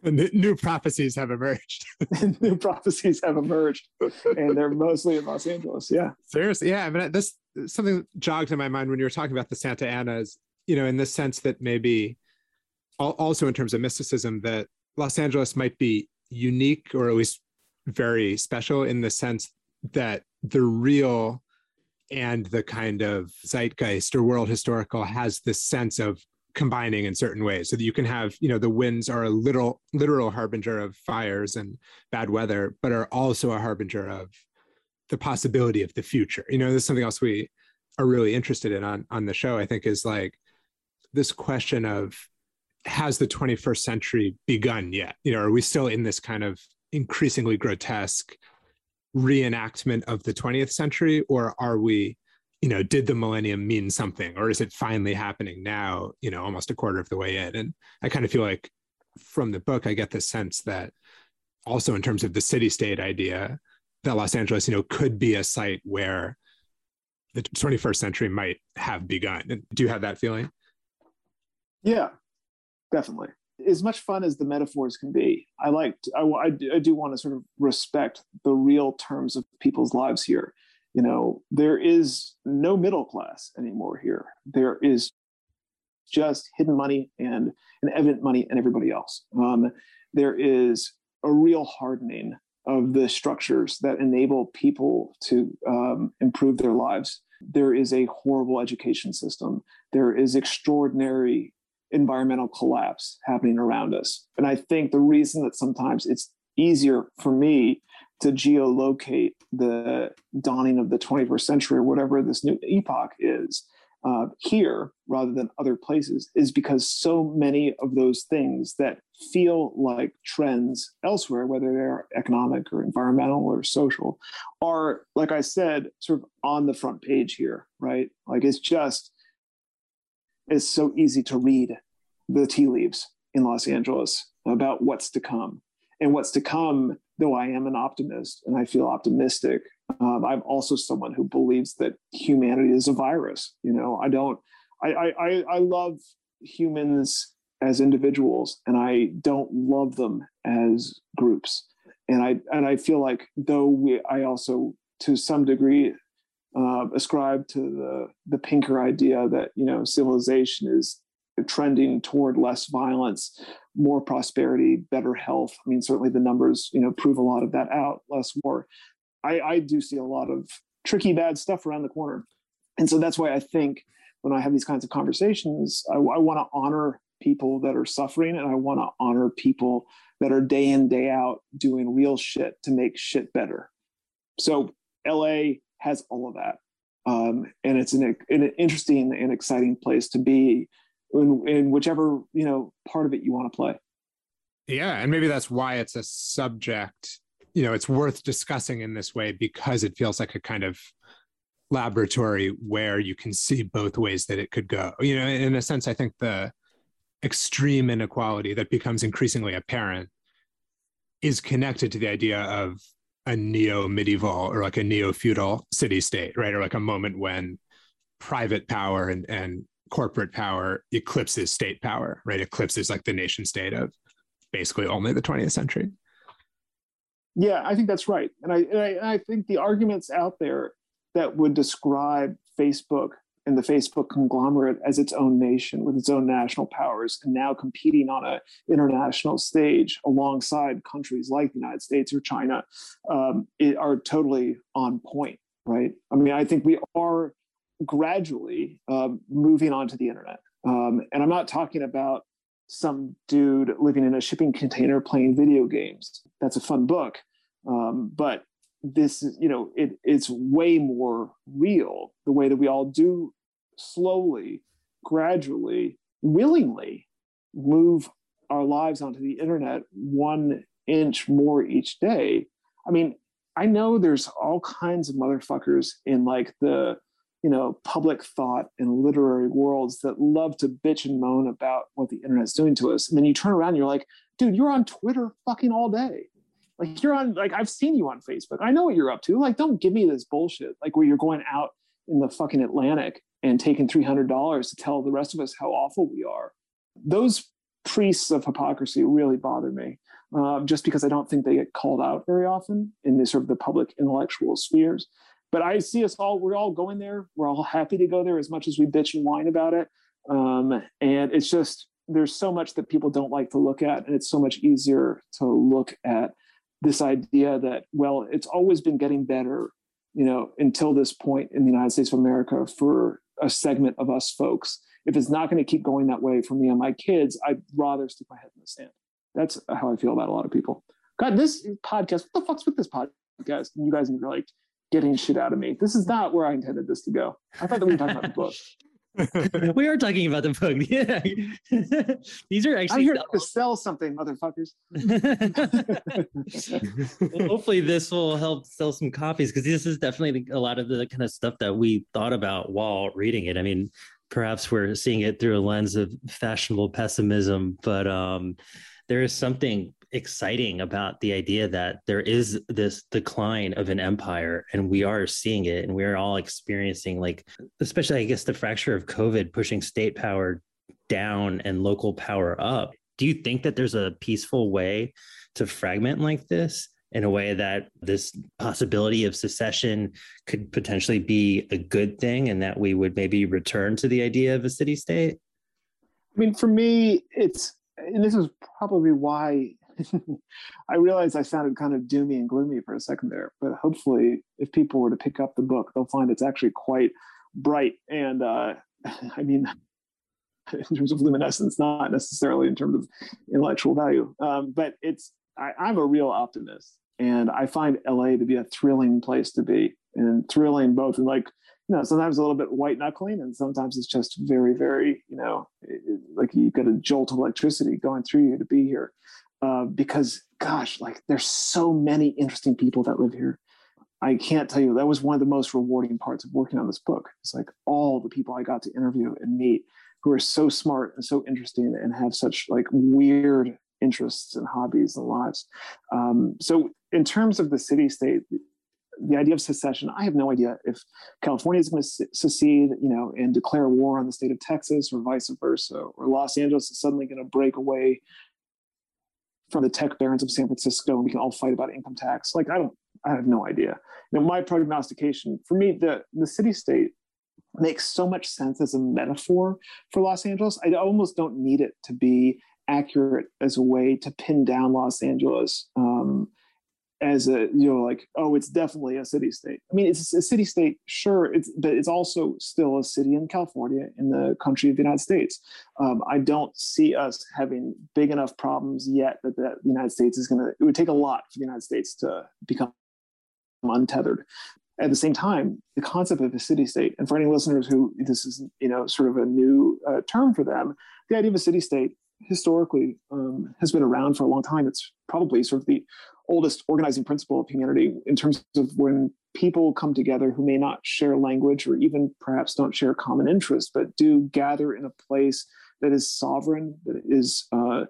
*laughs* And new prophecies have emerged. *laughs* *laughs* new prophecies have emerged, and they're mostly in Los Angeles. Yeah, seriously. Yeah, I mean, this something jogged in my mind when you were talking about the Santa Anas. You know, in the sense that maybe also in terms of mysticism, that Los Angeles might be unique or at least very special in the sense that the real and the kind of zeitgeist or world historical has this sense of combining in certain ways so that you can have you know the winds are a literal literal harbinger of fires and bad weather but are also a harbinger of the possibility of the future. You know there's something else we are really interested in on on the show i think is like this question of has the 21st century begun yet? You know are we still in this kind of increasingly grotesque reenactment of the 20th century or are we you know did the millennium mean something or is it finally happening now you know almost a quarter of the way in? And i kind of feel like from the book i get the sense that also in terms of the city state idea that los angeles you know could be a site where the 21st century might have begun. Do you have that feeling? Yeah definitely. As much fun as the metaphors can be, I like I, I, I do want to sort of respect the real terms of people's lives here. You know, there is no middle class anymore here. There is just hidden money and an evident money and everybody else. Um, there is a real hardening of the structures that enable people to um, improve their lives. There is a horrible education system. There is extraordinary environmental collapse happening around us. And I think the reason that sometimes it's easier for me to geolocate the dawning of the 21st century or whatever this new epoch is uh, here rather than other places is because so many of those things that feel like trends elsewhere, whether they're economic or environmental or social, are, like I said, sort of on the front page here, right? Like it's just it's so easy to read the tea leaves in Los Angeles about what's to come. And what's to come, though I am an optimist and I feel optimistic, um, I'm also someone who believes that humanity is a virus. You know, I don't, I, I, I love humans as individuals and I don't love them as groups. And I, and I feel like though we, I also to some degree uh, ascribe to the the Pinker idea that you know civilization is trending toward less violence, more prosperity, better health. I mean, certainly the numbers you know prove a lot of that out. Less war. I, I do see a lot of tricky, bad stuff around the corner, and so that's why I think when I have these kinds of conversations, I, I want to honor people that are suffering, and I want to honor people that are day in day out doing real shit to make shit better. So LA has all of that. Um, and it's an, an, interesting and exciting place to be in, in whichever you know part of it you want to play. Yeah, and maybe that's why it's a subject. You know, it's worth discussing in this way because it feels like a kind of laboratory where you can see both ways that it could go. You know, in a sense, I think the extreme inequality that becomes increasingly apparent is connected to the idea of a neo medieval or like a neo feudal city state, right? Or like a moment when private power and, and corporate power eclipses state power, right? Eclipses like the nation state of basically only the 20th century. Yeah, I think that's right. And I, and I, and I think the arguments out there that would describe Facebook and the Facebook conglomerate as its own nation with its own national powers and now competing on an international stage alongside countries like the United States or China um, are totally on point, right? I mean, I think we are gradually um, moving onto the internet. Um, and I'm not talking about some dude living in a shipping container playing video games. That's a fun book. Um, but this is, you know, it, it's way more real the way that we all do slowly, gradually, willingly move our lives onto the internet one inch more each day. I mean, I know there's all kinds of motherfuckers in like the you know, public thought and literary worlds that love to bitch and moan about what the internet's doing to us. And then you turn around and you're like, dude, you're on Twitter fucking all day. Like you're on, like I've seen you on Facebook. I know what you're up to. Like, don't give me this bullshit. Like where you're going out in the fucking Atlantic and taking $300 to tell the rest of us how awful we are. Those priests of hypocrisy really bother me. Um, just because I don't think they get called out very often in the sort of the public intellectual spheres but I see us all, we're all going there. We're all happy to go there as much as we bitch and whine about it. Um, and it's just, there's so much that people don't like to look at. And it's so much easier to look at this idea that, well, it's always been getting better, you know, until this point in the United States of America for a segment of us folks. If it's not going to keep going that way for me and my kids, I'd rather stick my head in the sand. That's how I feel about a lot of people. God, this podcast, what the fuck's with this podcast? You guys are like, getting shit out of me. This is not where I intended this to go. I thought that we were talking about the book. *laughs* we are talking about the book. *laughs* Yeah. These are actually I'm here to sell something, motherfuckers. *laughs* well, hopefully this will help sell some copies because this is definitely a lot of the kind of stuff that we thought about while reading it. I mean, perhaps we're seeing it through a lens of fashionable pessimism, but um, there is something exciting about the idea that there is this decline of an empire and we are seeing it and we're all experiencing like especially i guess the fracture of covid pushing state power down and local power up. Do you think that there's a peaceful way to fragment like this in a way that this possibility of secession could potentially be a good thing and that we would maybe return to the idea of a city state? I mean for me it's and this is probably why *laughs* I realize I sounded kind of doomy and gloomy for a second there, but hopefully, if people were to pick up the book, they'll find it's actually quite bright. And uh, *laughs* I mean, *laughs* in terms of luminescence, not necessarily in terms of intellectual value, um, but it's I, I'm a real optimist, and I find LA to be a thrilling place to be, and thrilling both in like you know, sometimes a little bit white knuckling, and sometimes it's just very, very, you know, it, like you get a jolt of electricity going through you to be here. Uh, because gosh, like there's so many interesting people that live here. I can't tell you that was one of the most rewarding parts of working on this book. It's like all the people I got to interview and meet who are so smart and so interesting and have such like weird interests and hobbies and lives. Um, so in terms of the city state, the idea of secession, I have no idea if California is going to secede, you know, and declare war on the state of Texas or vice versa, or Los Angeles is suddenly going to break away from the tech barons of San Francisco, and we can all fight about income tax. Like I don't, I have no idea. You know, my prognostication for me, the the city state makes so much sense as a metaphor for Los Angeles. I almost don't need it to be accurate as a way to pin down Los Angeles um, as a you know like oh it's definitely a city state. I mean it's a city state sure it's but it's also still a city in california in the country of the united states. Um, i don't see us having big enough problems yet that the united states is going to it would take a lot for the united states to become untethered. At the same time the concept of a city state and for any listeners who this is you know sort of a new uh, term for them the idea of a city state historically um, has been around for a long time. It's probably sort of the oldest organizing principle of humanity in terms of when people come together who may not share language or even perhaps don't share common interests, but do gather in a place that is sovereign, that is uh,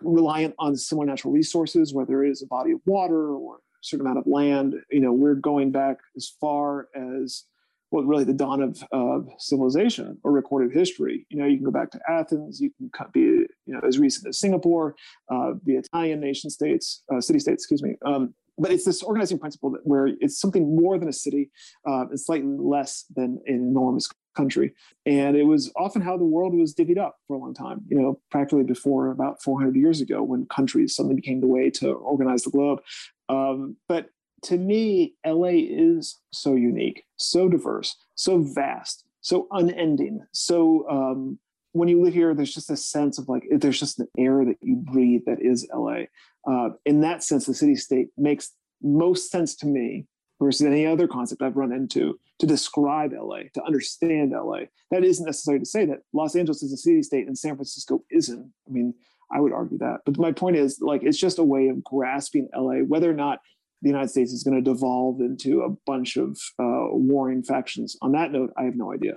reliant on similar natural resources, whether it is a body of water or a certain amount of land. You know, we're going back as far as well, really the dawn of, of civilization or recorded history. You know, you can go back to Athens, you can be, you know, as recent as Singapore, uh, the Italian nation states, uh, city states, excuse me. Um, but it's this organizing principle that where it's something more than a city uh, and slightly less than an enormous country. And it was often how the world was divvied up for a long time, you know, practically before about 400 years ago when countries suddenly became the way to organize the globe. Um, but to me, LA is so unique, so diverse, so vast, so unending. So um, when you live here, there's just a sense of like, there's just an air that you breathe that is LA. Uh, in that sense, the city state makes most sense to me versus any other concept I've run into to describe LA, to understand LA. That isn't necessary to say that Los Angeles is a city state and San Francisco isn't. I mean, I would argue that. But my point is, like, it's just a way of grasping LA, whether or not the United States is going to devolve into a bunch of uh, warring factions. On that note, I have no idea.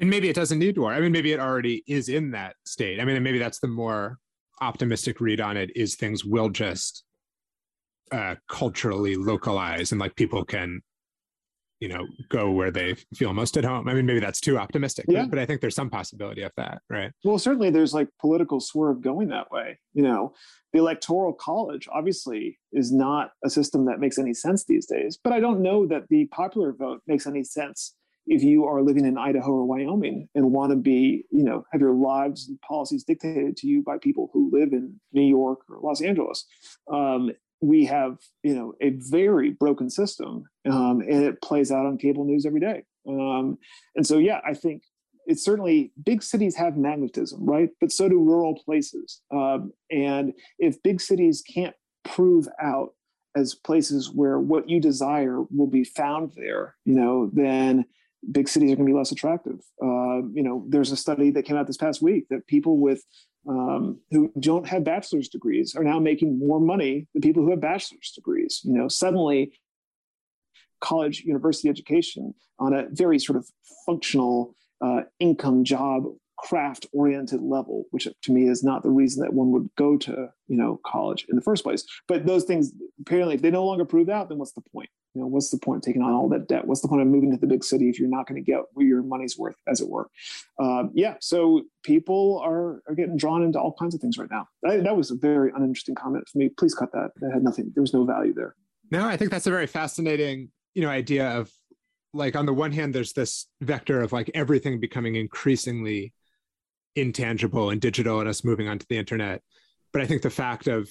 And maybe it doesn't need war. I mean, maybe it already is in that state. I mean, maybe that's the more optimistic read on it is things will just uh, culturally localize and like people can you know go where they feel most at home i mean maybe that's too optimistic yeah. but, but i think there's some possibility of that right well certainly there's like political swerve going that way you know the electoral college obviously is not a system that makes any sense these days but i don't know that the popular vote makes any sense if you are living in idaho or wyoming and want to be you know have your lives and policies dictated to you by people who live in new york or los angeles um, we have you know a very broken system um, and it plays out on cable news every day. Um, and so yeah i think it's certainly big cities have magnetism right? But so do rural places. Um, and if big cities can't prove out as places where what you desire will be found there you know then big cities are going to be less attractive. Uh, you know there's a study that came out this past week that people with um, who don't have bachelor's degrees are now making more money than people who have bachelor's degrees. You know, suddenly college university education on a very sort of functional uh, income job craft oriented level which to me is not the reason that one would go to you know college in the first place. But those things apparently if they no longer prove out then what's the point you know what's the point of taking on all that debt? What's the point of moving to the big city if you're not going to get what your money's worth as it were? Um, yeah so people are, are getting drawn into all kinds of things right now. That, that was a very uninteresting comment for me. Please cut that. That had nothing there was no value there. No i think that's a very fascinating you know idea of like on the one hand there's this vector of like everything becoming increasingly intangible and digital and us moving onto the internet. But i think the fact of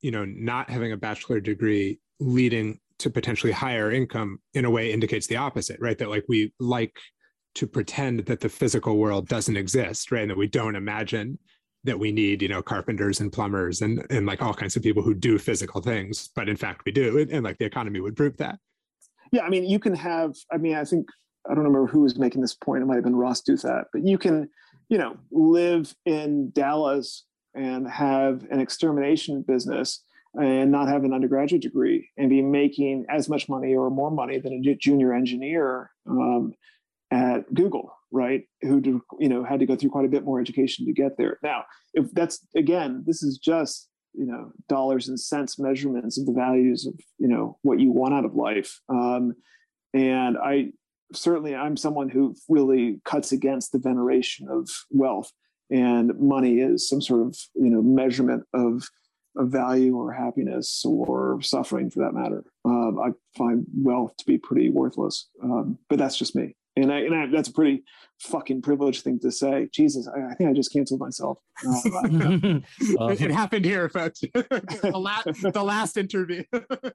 you know not having a bachelor degree leading to potentially higher income in a way indicates the opposite right? That like we like to pretend that the physical world doesn't exist right? And that we don't imagine that we need you know carpenters and plumbers and and like all kinds of people who do physical things but in fact we do. And, and like the economy would prove that. Yeah i mean you can have i mean i think i don't remember who was making this point. It might have been ross douthat but you can you know, live in Dallas and have an extermination business and not have an undergraduate degree and be making as much money or more money than a junior engineer um, at Google, right? Who you know had to go through quite a bit more education to get there. Now, if that's again, this is just you know dollars and cents measurements of the values of you know what you want out of life. Um, and I certainly I'm someone who really cuts against the veneration of wealth and money is some sort of you know measurement of of value or happiness or suffering for that matter. Um, I find wealth to be pretty worthless, um, but that's just me. And, I, and I, that's a pretty fucking privileged thing to say. Jesus, I, I think I just canceled myself. Uh, *laughs* *laughs* it, it, happened here, folks. *laughs* the, last, the last interview.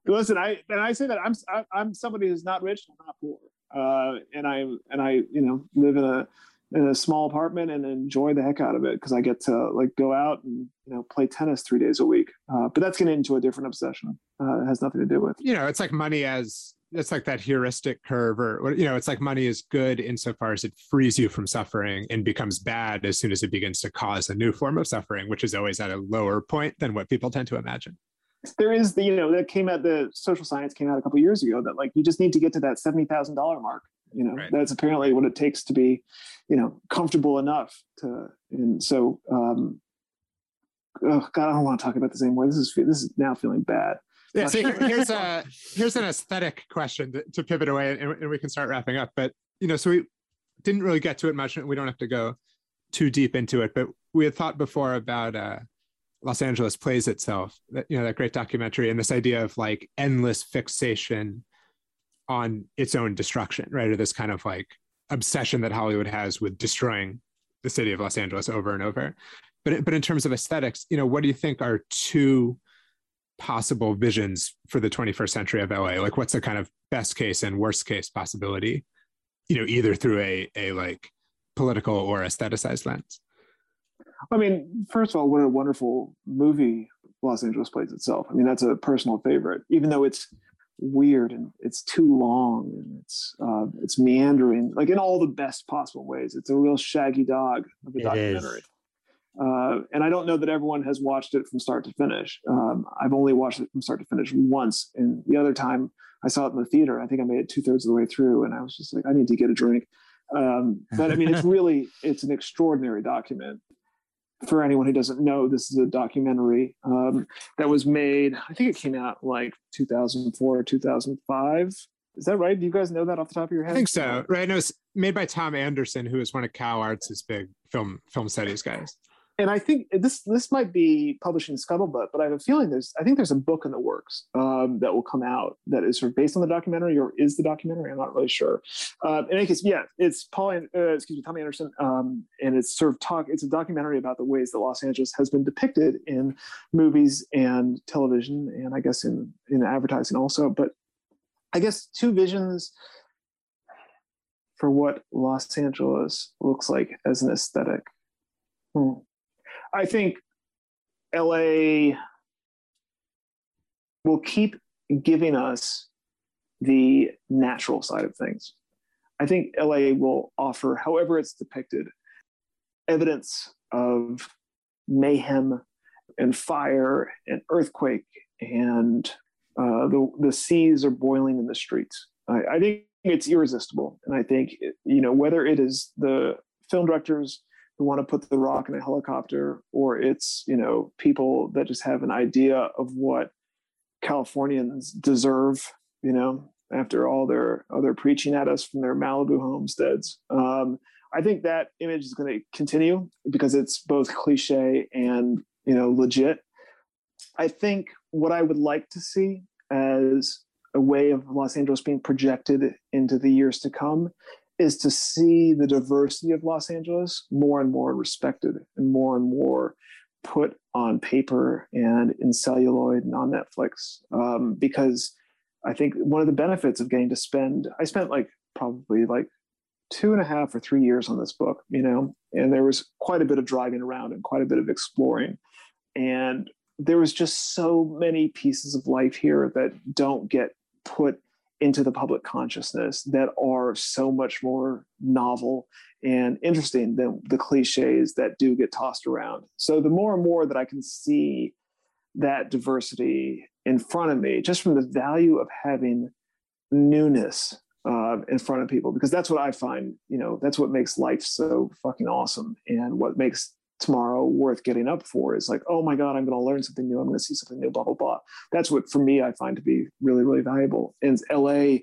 Listen, I and I say that I'm I, I'm somebody who's not rich, I'm not poor uh, and I and I you know live in a in a small apartment and enjoy the heck out of it because I get to like go out and you know play tennis three days a week. Uh, but that's getting into a different obsession. Uh, it has nothing to do with you know it's like money as it's like that heuristic curve or you know it's like money is good insofar as it frees you from suffering and becomes bad as soon as it begins to cause a new form of suffering which is always at a lower point than what people tend to imagine there is the you know that came out the social science came out a couple years ago that like you just need to get to that seventy thousand dollar mark. You know right. that's apparently what it takes to be, you know, comfortable enough to. And so, um, oh God, I don't want to talk about this anymore. This is this is now feeling bad. Yeah, so here's *laughs* a here's an aesthetic question to, to pivot away, and, and we can start wrapping up. But you know, so we didn't really get to it much. And we don't have to go too deep into it, but we had thought before about uh, Los Angeles plays itself, that, you know, that great documentary and this idea of like endless fixation on its own destruction, right? Or this kind of like obsession that Hollywood has with destroying the city of Los Angeles over and over. But but in terms of aesthetics, you know, what do you think are two possible visions for the 21st century of LA? Like, what's the kind of best case and worst case possibility? You know, either through a a like political or aestheticized lens. I mean, first of all, what a wonderful movie Los Angeles plays itself. I mean, that's a personal favorite, even though it's weird and it's too long and it's uh, it's meandering, like in all the best possible ways. It's a real shaggy dog of a it documentary. Uh, and I don't know that everyone has watched it from start to finish. Um, I've only watched it from start to finish once, and the other time I saw it in the theater. I think I made it two thirds of the way through, and I was just like, I need to get a drink. Um, but I mean, it's *laughs* really it's an extraordinary document. For anyone who doesn't know, this is a documentary um, that was made. I think it came out like 2004 or 2005. Is that right? Do you guys know that off the top of your head? I think so. Right? No, it's made by Thom Andersen, who is one of CalArts' big film film studies guys and I think this this might be publishing Scuttlebutt, but I have a feeling there's I think there's a book in the works um, that will come out that is sort of based on the documentary or is the documentary. I'm not really sure. Uh, in any case, yeah, it's Paul. Uh, excuse me, Tommy Andersen, um, and it's sort of talk. It's a documentary about the ways that Los Angeles has been depicted in movies and television, and I guess in in advertising also. But I guess two visions for what Los Angeles looks like as an aesthetic. Hmm. I think LA will keep giving us the natural side of things. I think LA will offer, however it's depicted, evidence of mayhem and fire and earthquake and uh, the the seas are boiling in the streets. I, I think it's irresistible, and I think you know whether it is the film directors who want to put the rock in a helicopter, or it's you know people that just have an idea of what Californians deserve, you know, after all their other preaching at us from their Malibu homesteads. Um, I think that image is going to continue because it's both cliche and you know legit. I think what I would like to see as a way of Los Angeles being projected into the years to come is to see the diversity of Los Angeles more and more respected and more and more put on paper and in celluloid and on Netflix. Um, because I think one of the benefits of getting to spend, I spent like probably like two and a half or three years on this book, you know, and there was quite a bit of driving around and quite a bit of exploring. And there was just so many pieces of life here that don't get put into the public consciousness that are so much more novel and interesting than the cliches that do get tossed around. So the more and more that I can see that diversity in front of me, just from the value of having newness uh, in front of people, because that's what I find, you know, that's what makes life so fucking awesome and what makes tomorrow worth getting up for is like, oh my God, I'm going to learn something new. I'm going to see something new, blah, blah, blah. That's what for me, I find to be really, really valuable. And LA,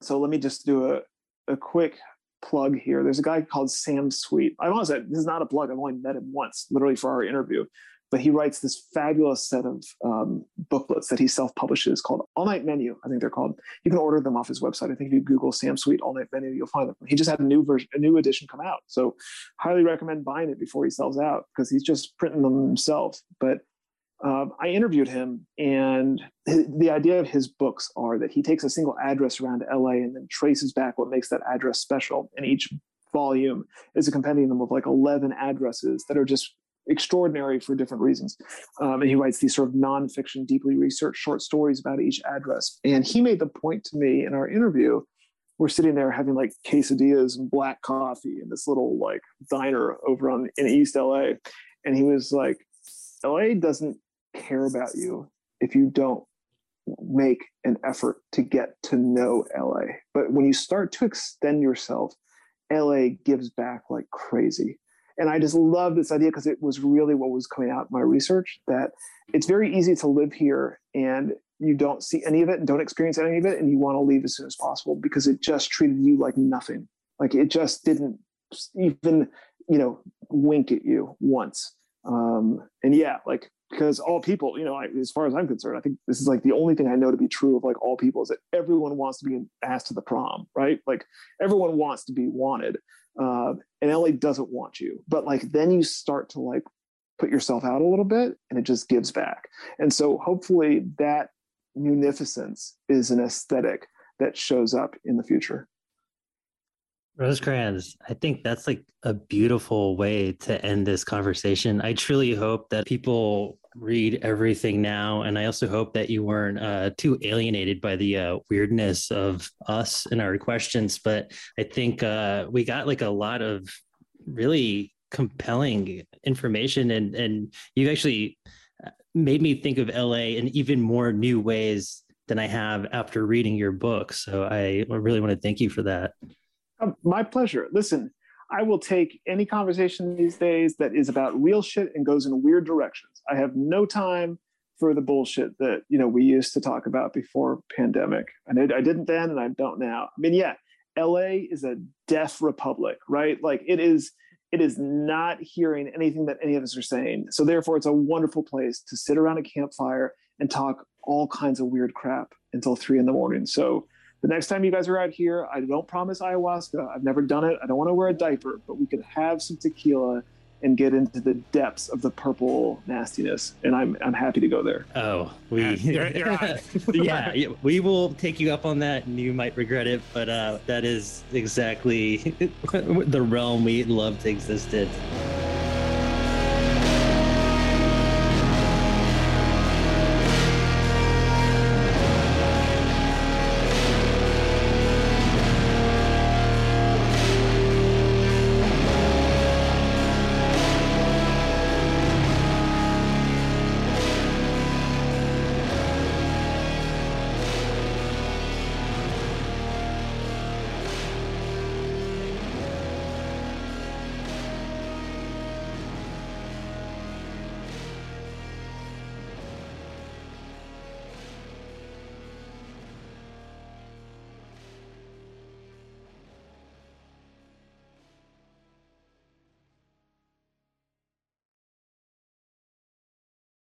so let me just do a, a quick plug here. There's a guy called Sam Sweet. I want to say this is not a plug. I've only met him once, literally for our interview but he writes this fabulous set of um, booklets that he self-publishes called All Night Menu. I think they're called. You can order them off his website. I think if you Google Sam Sweet All Night Menu, you'll find them. He just had a new version, a new edition come out. So, highly recommend buying it before he sells out because he's just printing them himself. But um, I interviewed him, and the idea of his books are that he takes a single address around LA and then traces back what makes that address special. And each volume is a compendium of like 11 addresses that are just extraordinary for different reasons. Um, and he writes these sort of nonfiction, deeply researched short stories about each address. And he made the point to me in our interview. We're sitting there having like quesadillas and black coffee in this little like diner over on in East LA. And he was like, LA doesn't care about you if you don't make an effort to get to know LA. But when you start to extend yourself, LA gives back like crazy. And I just love this idea because it was really what was coming out in my research that it's very easy to live here and you don't see any of it and don't experience any of it and you want to leave as soon as possible because it just treated you like nothing. Like it just didn't even, you know, wink at you once. Um, and yeah, like because all people, you know, I, as far as I'm concerned, I think this is like the only thing I know to be true of like all people is that everyone wants to be asked to the prom, right? Like everyone wants to be wanted, uh, and LA doesn't want you. But like then you start to like put yourself out a little bit, and it just gives back. And so hopefully that munificence is an aesthetic that shows up in the future. Rosecrans, I think that's like a beautiful way to end this conversation. I truly hope that people read everything now. And I also hope that you weren't uh, too alienated by the uh, weirdness of us and our questions. But I think uh, we got like a lot of really compelling information, and, and you actually uh, made me think of LA in even more new ways than I have after reading your book. So I really want to thank you for that. Um, my pleasure. Listen, I will take any conversation these days that is about real shit and goes in weird directions. I have no time for the bullshit that you know we used to talk about before pandemic. And I, I didn't then, and I don't now. I mean, yeah, LA is a deaf republic, right? Like it is. It is not hearing anything that any of us are saying. So therefore, it's a wonderful place to sit around a campfire and talk all kinds of weird crap until three in the morning. So the next time you guys are out here, I don't promise ayahuasca. I've never done it. I don't want to wear a diaper, but we could have some tequila and get into the depths of the purple nastiness. And I'm I'm happy to go there. Oh, we *laughs* you're, you're *laughs* yeah, we will take you up on that, and you might regret it, but uh, that is exactly *laughs* the realm we love to exist in.